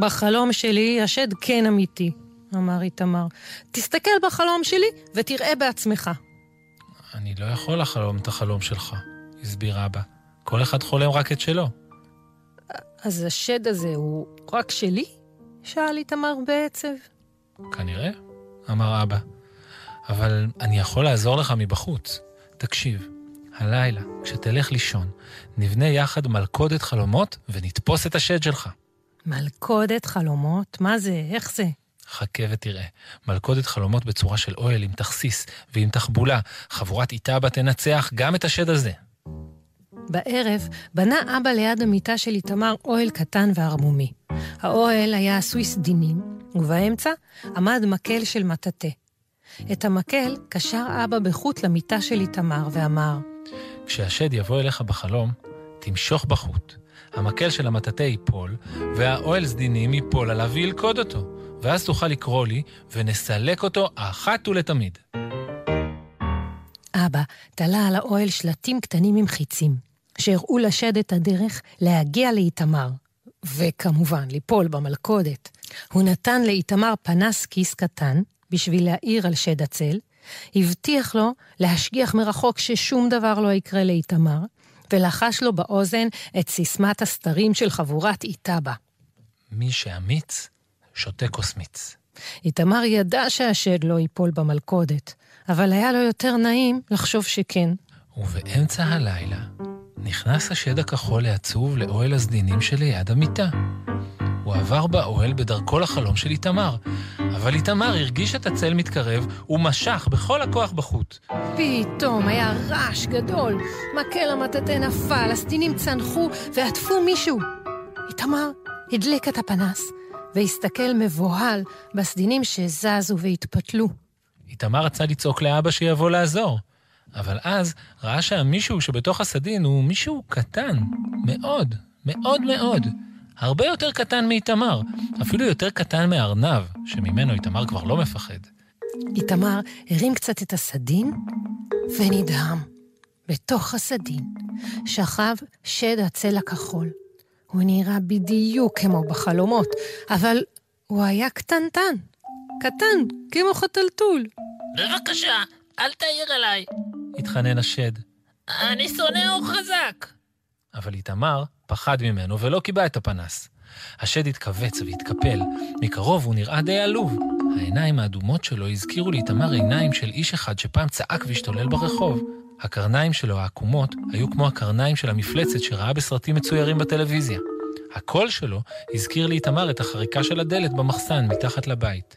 S3: בחלום שלי השד כן אמיתי, אמר איתמר. תסתכל בחלום שלי ותראה בעצמך.
S5: אני לא יכול לחלום את החלום שלך, הסביר אבא. כל אחד חולם רק את שלו.
S3: אז השד הזה הוא רק שלי? שאל איתמר בעצב.
S5: כנראה, אמר אבא. אבל אני יכול לעזור לך מבחוץ. תקשיב, הלילה, כשתלך לישון, נבנה יחד מלכודת חלומות ונתפוס את השד שלך.
S3: מלכודת חלומות? מה זה? איך זה?
S5: חכה ותראה. מלכודת חלומות בצורה של אוהל עם תכסיס ועם תחבולה. חבורת איתבא תנצח גם את השד הזה.
S3: בערב בנה אבא ליד המיטה של איתמר אוהל קטן וערמומי. האוהל היה עשוי סדינים, ובאמצע עמד מקל של מטאטא. את המקל קשר אבא בחוט למיטה של איתמר ואמר,
S5: כשהשד יבוא אליך בחלום, תמשוך בחוט. המקל של המטאטא ייפול, והאוהל סדינים ייפול עליו וילכוד אותו. ואז תוכל לקרוא לי, ונסלק אותו אחת ולתמיד.
S3: אבא תלה על האוהל שלטים קטנים עם חיצים, שהראו לשד את הדרך להגיע לאיתמר, וכמובן ליפול במלכודת. הוא נתן לאיתמר פנס כיס קטן בשביל להאיר על שד הצל, הבטיח לו להשגיח מרחוק ששום דבר לא יקרה לאיתמר, ולחש לו באוזן את סיסמת הסתרים של חבורת איתבא.
S5: מי שאמיץ, שותה כוס מיץ.
S3: איתמר ידע שהשד לא ייפול במלכודת, אבל היה לו יותר נעים לחשוב שכן.
S5: ובאמצע הלילה נכנס השד הכחול העצוב לאוהל הסדינים שליד המיטה. הוא עבר באוהל בדרכו לחלום של איתמר, אבל איתמר הרגיש את הצל מתקרב ומשך בכל הכוח בחוט.
S3: פתאום היה רעש גדול, מקל המטאטא נפל, הסדינים צנחו ועטפו מישהו. איתמר הדליק את הפנס והסתכל מבוהל בסדינים שזזו והתפתלו.
S5: איתמר רצה לצעוק לאבא שיבוא לעזור, אבל אז ראה שהמישהו שבתוך הסדין הוא מישהו קטן, מאוד, מאוד מאוד. הרבה יותר קטן מאיתמר, אפילו יותר קטן מארנב, שממנו איתמר כבר לא מפחד.
S3: איתמר הרים קצת את הסדין ונדהם. בתוך הסדין שכב שד הצל הכחול. הוא נראה בדיוק כמו בחלומות, אבל הוא היה קטנטן. קטן, כמו חתלתול.
S13: בבקשה, אל תעיר עליי.
S5: התחנן השד.
S13: אני שונא אור חזק.
S5: אבל איתמר פחד ממנו ולא קיבע את הפנס. השד התכווץ והתקפל. מקרוב הוא נראה די עלוב. העיניים האדומות שלו הזכירו לאיתמר עיניים של איש אחד שפעם צעק והשתולל ברחוב. הקרניים שלו העקומות היו כמו הקרניים של המפלצת שראה בסרטים מצוירים בטלוויזיה. הקול שלו הזכיר לאיתמר את החריקה של הדלת במחסן מתחת לבית.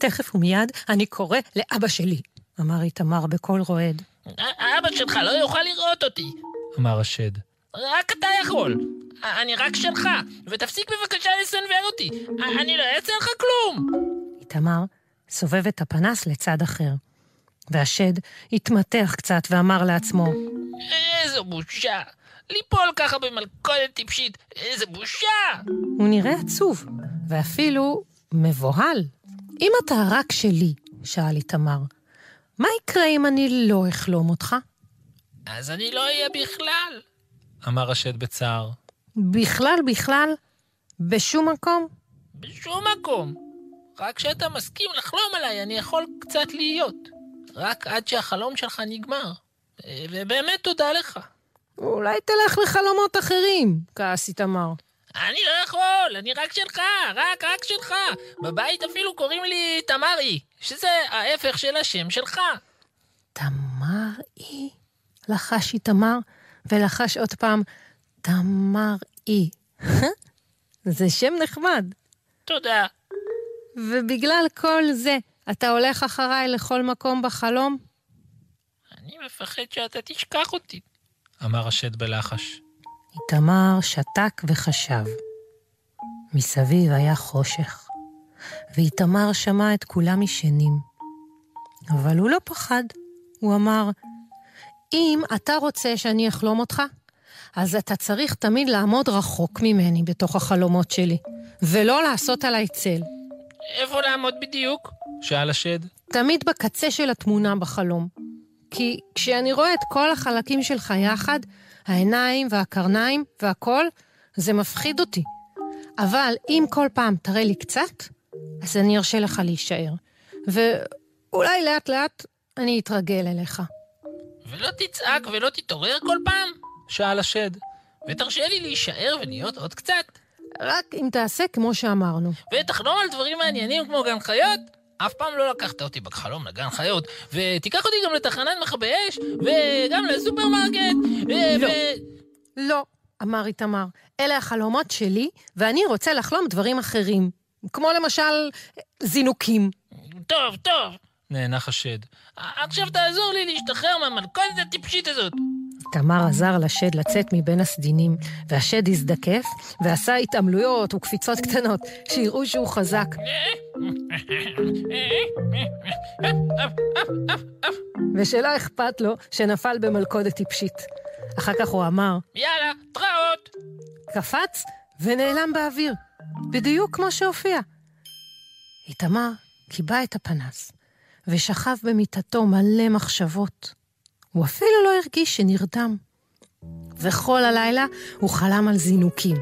S3: תכף ומיד אני קורא לאבא שלי, אמר איתמר בקול רועד.
S13: אבא שלך לא יוכל לראות אותי.
S5: אמר השד.
S13: רק אתה יכול. אני רק שלך, ותפסיק בבקשה לסנוור אותי. אני לא אעשה לך כלום.
S3: איתמר סובב את הפנס לצד אחר. והשד התמתח קצת ואמר לעצמו,
S13: איזו בושה. ליפול ככה במלכודת טיפשית, איזה בושה!
S3: הוא נראה עצוב, ואפילו מבוהל. אם אתה רק שלי, שאל איתמר, מה יקרה אם אני לא אחלום אותך?
S13: אז אני לא אהיה בכלל.
S5: אמר השד בצער.
S3: בכלל, בכלל? בשום מקום?
S13: בשום מקום. רק כשאתה מסכים לחלום עליי, אני יכול קצת להיות. רק עד שהחלום שלך נגמר. ובאמת תודה לך.
S3: אולי תלך לחלומות אחרים, כעס איתמר.
S13: אני לא יכול, אני רק שלך, רק, רק שלך. בבית אפילו קוראים לי תמרי, שזה ההפך של השם שלך.
S3: תמרי? לחש איתמר, ולחש עוד פעם, תמרי. זה שם נחמד.
S13: תודה.
S3: ובגלל כל זה, אתה הולך אחריי לכל מקום בחלום?
S13: אני מפחד שאתה תשכח אותי.
S5: אמר השד בלחש.
S3: איתמר שתק וחשב. מסביב היה חושך. ואיתמר שמע את כולם ישנים. אבל הוא לא פחד. הוא אמר, אם אתה רוצה שאני אחלום אותך, אז אתה צריך תמיד לעמוד רחוק ממני בתוך החלומות שלי, ולא לעשות עליי צל.
S5: איפה לעמוד בדיוק? שאל השד.
S3: תמיד בקצה של התמונה בחלום. כי כשאני רואה את כל החלקים שלך יחד, העיניים והקרניים והכל, זה מפחיד אותי. אבל אם כל פעם תראה לי קצת, אז אני ארשה לך להישאר. ואולי לאט לאט אני אתרגל אליך.
S5: ולא תצעק ולא תתעורר כל פעם? שאל השד. ותרשה לי להישאר ולהיות עוד קצת.
S3: רק אם תעשה כמו שאמרנו.
S5: ותחלום על דברים מעניינים כמו גן חיות? אף פעם לא לקחת אותי בחלום לגן חיות, ותיקח אותי גם לתחנת מכבי אש, וגם לסופרמרקט, ו...
S3: לא.
S5: ו...
S3: לא, אמר איתמר, אלה החלומות שלי, ואני רוצה לחלום דברים אחרים. כמו למשל, זינוקים.
S5: טוב, טוב, נאנח השד. עכשיו תעזור לי להשתחרר מהמלכודת הטיפשית הזאת.
S3: תמר עזר לשד לצאת מבין הסדינים, והשד הזדקף ועשה התעמלויות וקפיצות קטנות, שיראו שהוא חזק. ושלא אכפת לו שנפל במלכודת טיפשית. אחר כך הוא אמר,
S5: יאללה, התראות.
S3: קפץ ונעלם באוויר, בדיוק כמו שהופיע. איתמר קיבע את הפנס, ושכב במיטתו מלא מחשבות. הוא אפילו לא הרגיש שנרדם. וכל הלילה הוא חלם על זינוקים.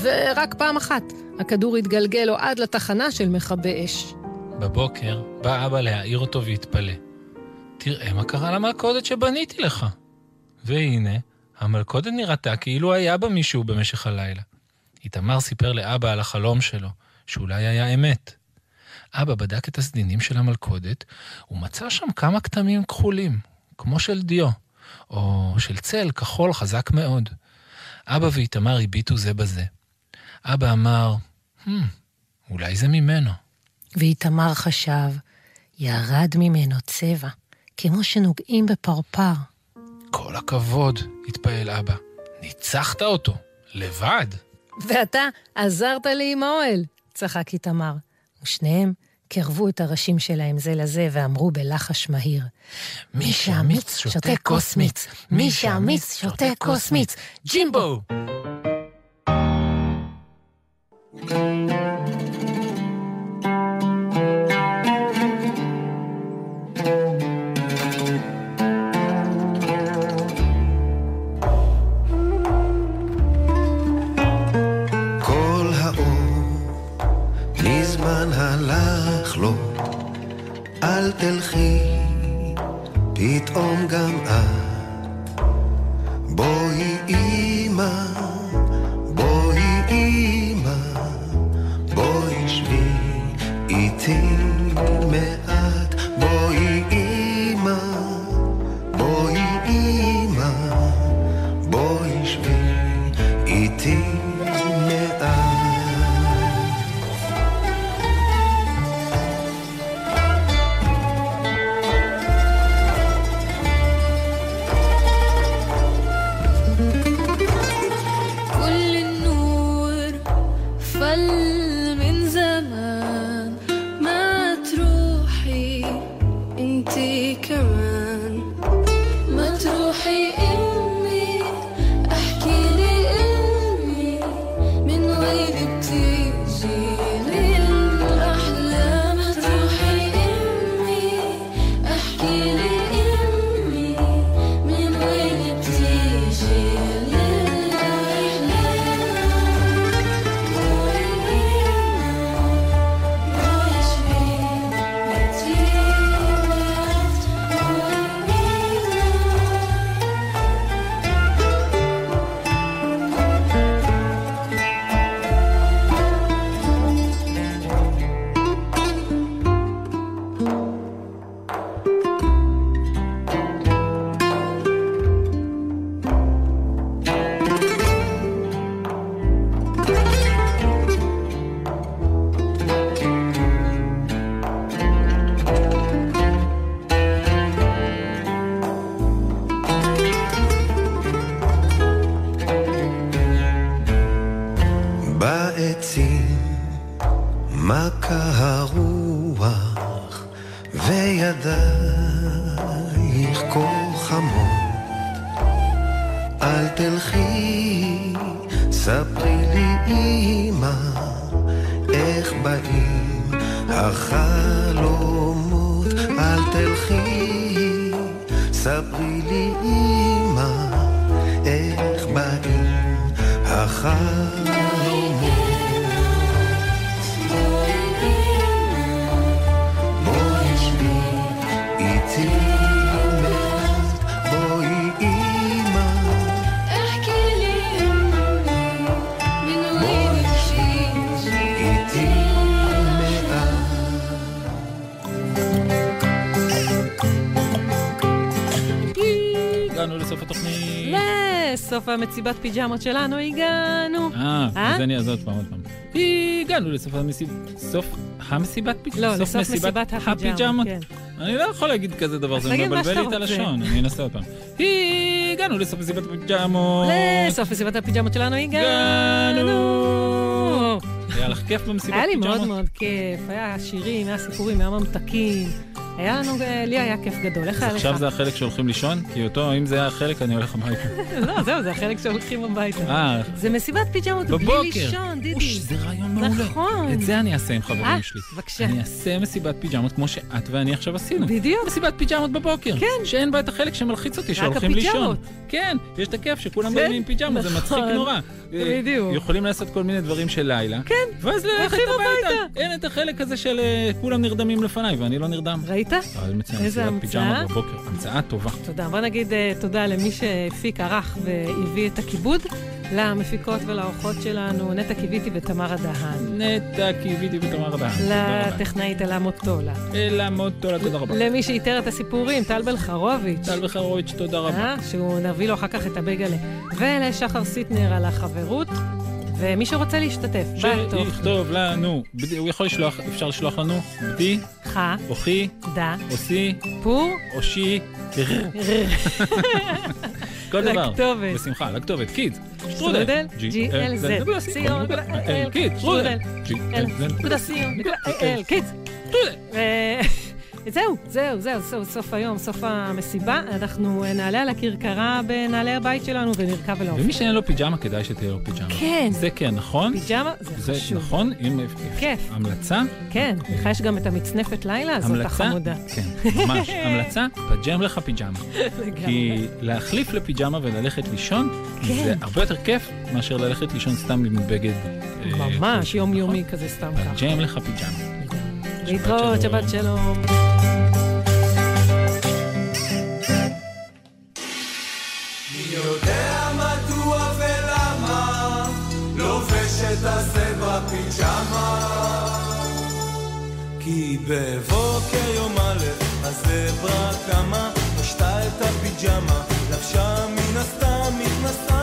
S3: ורק פעם אחת הכדור התגלגל לו עד לתחנה של מכבי אש.
S5: בבוקר בא אבא להעיר אותו והתפלא. תראה מה קרה למלכודת שבניתי לך. והנה, המלכודת נראתה כאילו היה בה מישהו במשך הלילה. איתמר סיפר לאבא על החלום שלו, שאולי היה אמת. אבא בדק את הסדינים של המלכודת, ומצא שם כמה כתמים כחולים, כמו של דיו, או של צל כחול חזק מאוד. אבא ואיתמר הביטו זה בזה. אבא אמר, hmm, אולי זה ממנו.
S3: ואיתמר חשב, ירד ממנו צבע, כמו שנוגעים בפרפר.
S5: כל הכבוד, התפעל אבא. ניצחת אותו, לבד.
S3: ואתה עזרת לי עם האוהל, צחק איתמר. ושניהם קרבו את הראשים שלהם זה לזה ואמרו בלחש מהיר.
S5: מי שאמיץ שותה כוס מיץ, מי שאמיץ שותה כוס מיץ, ג'ימבו!
S14: כל תלכי, פתאום גם את. בואי אמא,
S4: ידייך כה חמות, אל תלכי, ספרי לי אמא, איך באים החלומות, אל תלכי, ספרי לי אמא, איך באים החלומות.
S2: לסוף
S3: המציבת פיג'מות שלנו הגענו.
S2: אה,
S3: אה?
S2: אז אני אז עוד פעם, עוד פעם. הגענו לסוף המסיבת... סוף המסיבת פיג'מות?
S3: לא, לסוף מסיבת הפיג'מות, כן.
S2: אני לא יכול להגיד כזה דבר, זה מבלבל לי את. הלשון, אני אנסה עוד פעם. הגענו לסוף מסיבת הפיג'מות.
S3: לסוף מסיבת הפיג'מות שלנו הגענו.
S2: היה לך כיף במסיבת
S3: היה לי
S2: פיג'מות?
S3: מאוד מאוד כיף, היה שירים, היה סיפורים, היה ממתקים. היה לנו, לי היה כיף גדול. איך היה לך?
S2: עכשיו זה החלק שהולכים לישון? כי אותו, אם זה היה החלק, אני הולך הביתה.
S3: לא, זהו, זה החלק שהולכים הביתה.
S2: אה,
S3: זה מסיבת פיג'מות בלי. לישון, דידי.
S2: אוש, זה רעיון מעולה.
S3: נכון.
S2: את זה אני אעשה עם
S3: אה,
S2: חברים שלי.
S3: בבקשה.
S2: אני אעשה מסיבת פיג'מות כמו שאת ואני עכשיו עשינו.
S3: בדיוק.
S2: מסיבת פיג'מות בבוקר. כן. שאין בה את החלק שמלחיץ אותי, שהולכים לישון.
S3: הפיג'מות.
S2: כן, יש את הכיף שכולם באים עם פיג'מות, זה מצחיק
S3: נכון.
S2: נורא. אה,
S3: בדיוק.
S2: יכולים לעשות כל מיני דברים של לילה.
S3: כן.
S2: ואז ללכת הביתה. אין את החלק הזה של אה, כולם נרדמים לפניי, ואני לא נרדם.
S3: ראית? איזה המצאה.
S2: המצאה טובה.
S3: תודה. בוא נגיד אה, תודה למי שהפיק, ערך והביא את הכיבוד, למפיקות ולאורחות שלנו, נטע קיוויתי ותמרה דהן.
S2: נטע קיוויתי ותמר דהן. רבה.
S3: לטכנאית אלה מוטולה.
S2: אלה מוטולה, תודה רבה.
S3: למי שאיתר את הסיפורים, טל בלחרוביץ'.
S2: טל בחרוביץ', תודה רבה.
S3: אה, שהוא נביא לו אחר כך את הבייגלה. ולשחר סיטנר על החברות. ומי שרוצה להשתתף, בתוך
S2: שיכתוב לנו, הוא יכול לשלוח, אפשר לשלוח לנו, בדי,
S3: ח,
S2: אוכי,
S3: דה,
S2: עושי,
S3: פור,
S2: אושי, ר.
S3: ר.
S2: כל דבר.
S3: לכתובת.
S2: בשמחה, לכתובת, קיד.
S3: שטרודל, GLZ, סיון, אל,
S2: קיד, שטרודל.
S3: אל, נקודה סיון, נקודה אל, קיד. ו- זהו, זהו, זהו, סוף, סוף היום, סוף המסיבה. אנחנו אה, נעלה על הכרכרה בנעלי הבית שלנו ונרכב אל האופן.
S2: ומי שאין לו פיג'מה, כדאי שתהיה לו פיג'מה.
S3: כן.
S2: זה כן, נכון?
S3: פיג'מה זה
S2: זה
S3: חשוב.
S2: נכון? אם...
S3: כיף.
S2: המלצה?
S3: כן, לך יש גם את המצנפת לילה הזאת,
S2: המלצה?
S3: החמודה.
S2: כן, ממש. המלצה, פג'ם לך פיג'מה. כי להחליף לפיג'מה וללכת לישון,
S3: כן.
S2: זה הרבה יותר כיף מאשר ללכת לישון סתם עם בגד. אה,
S3: ממש יומיומי כזה סתם ככה.
S2: פג'ם לך פיג'מה.
S3: להתראות. שבת שלום.
S6: יודע מדוע ולמה לובש את הזברה פיג'מה כי בבוקר יום א' הזברה קמה, פשטה את הפיג'מה, לבשה מן הסתם מכנסיים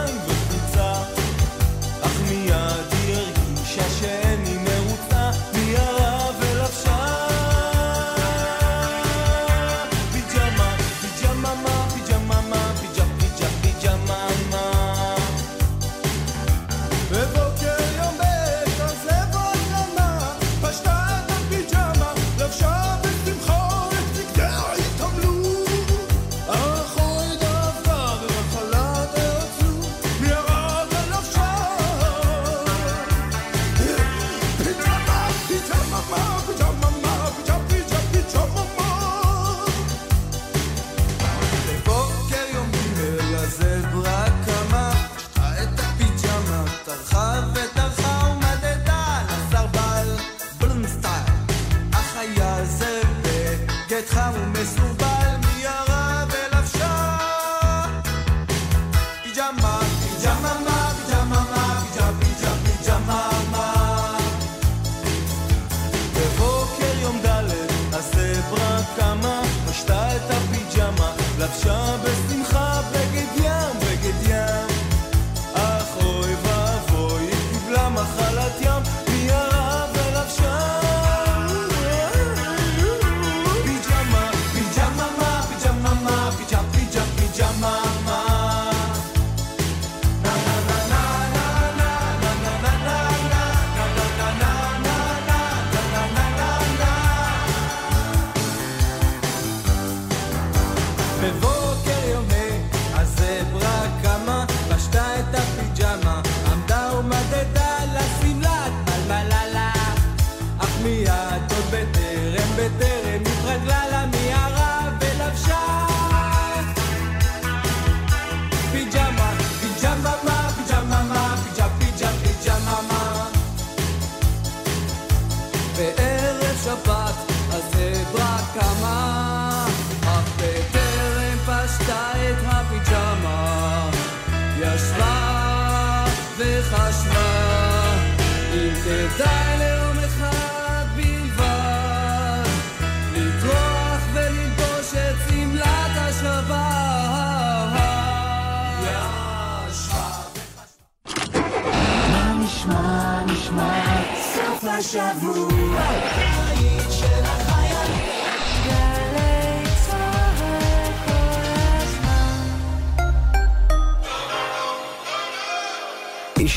S4: סוף השבוע, הבית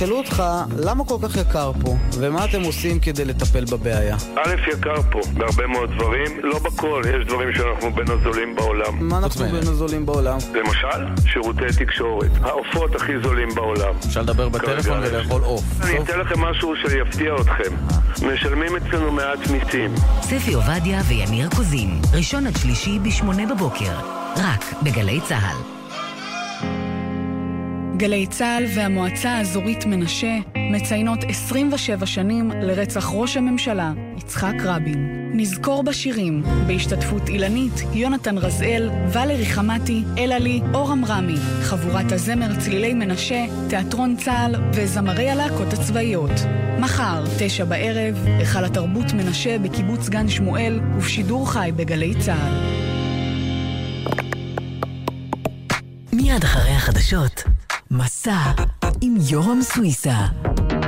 S15: ישאלו אותך, למה כל כך יקר פה? ומה אתם עושים כדי לטפל בבעיה?
S16: א', יקר פה בהרבה מאוד דברים, לא בכל, יש דברים שאנחנו בין הזולים בעולם.
S15: מה אנחנו בין הזולים בעולם?
S16: למשל, שירותי תקשורת. העופות הכי זולים בעולם.
S15: אפשר לדבר בטלפון. ולאכול עוף.
S16: אני. אתן לכם משהו שיפתיע אתכם. משלמים אצלנו מעט מיסים.
S17: ספי עובדיה ויניר קוזין, ראשון עד שלישי בשמונה בבוקר, רק בגלי צה"ל.
S18: גלי צה"ל והמועצה האזורית מנשה מציינות 27 שנים לרצח ראש הממשלה, יצחק רבין. נזכור בשירים, בהשתתפות אילנית, יונתן רזאל, ולרי חמתי, אלעלי, אורם רמי, חבורת הזמר צלילי מנשה, תיאטרון צה"ל וזמרי הלהקות הצבאיות. מחר, תשע בערב, היכל התרבות מנשה בקיבוץ גן שמואל ובשידור חי בגלי צה"ל.
S17: מיד אחרי החדשות, מסע עם יורם סוויסה.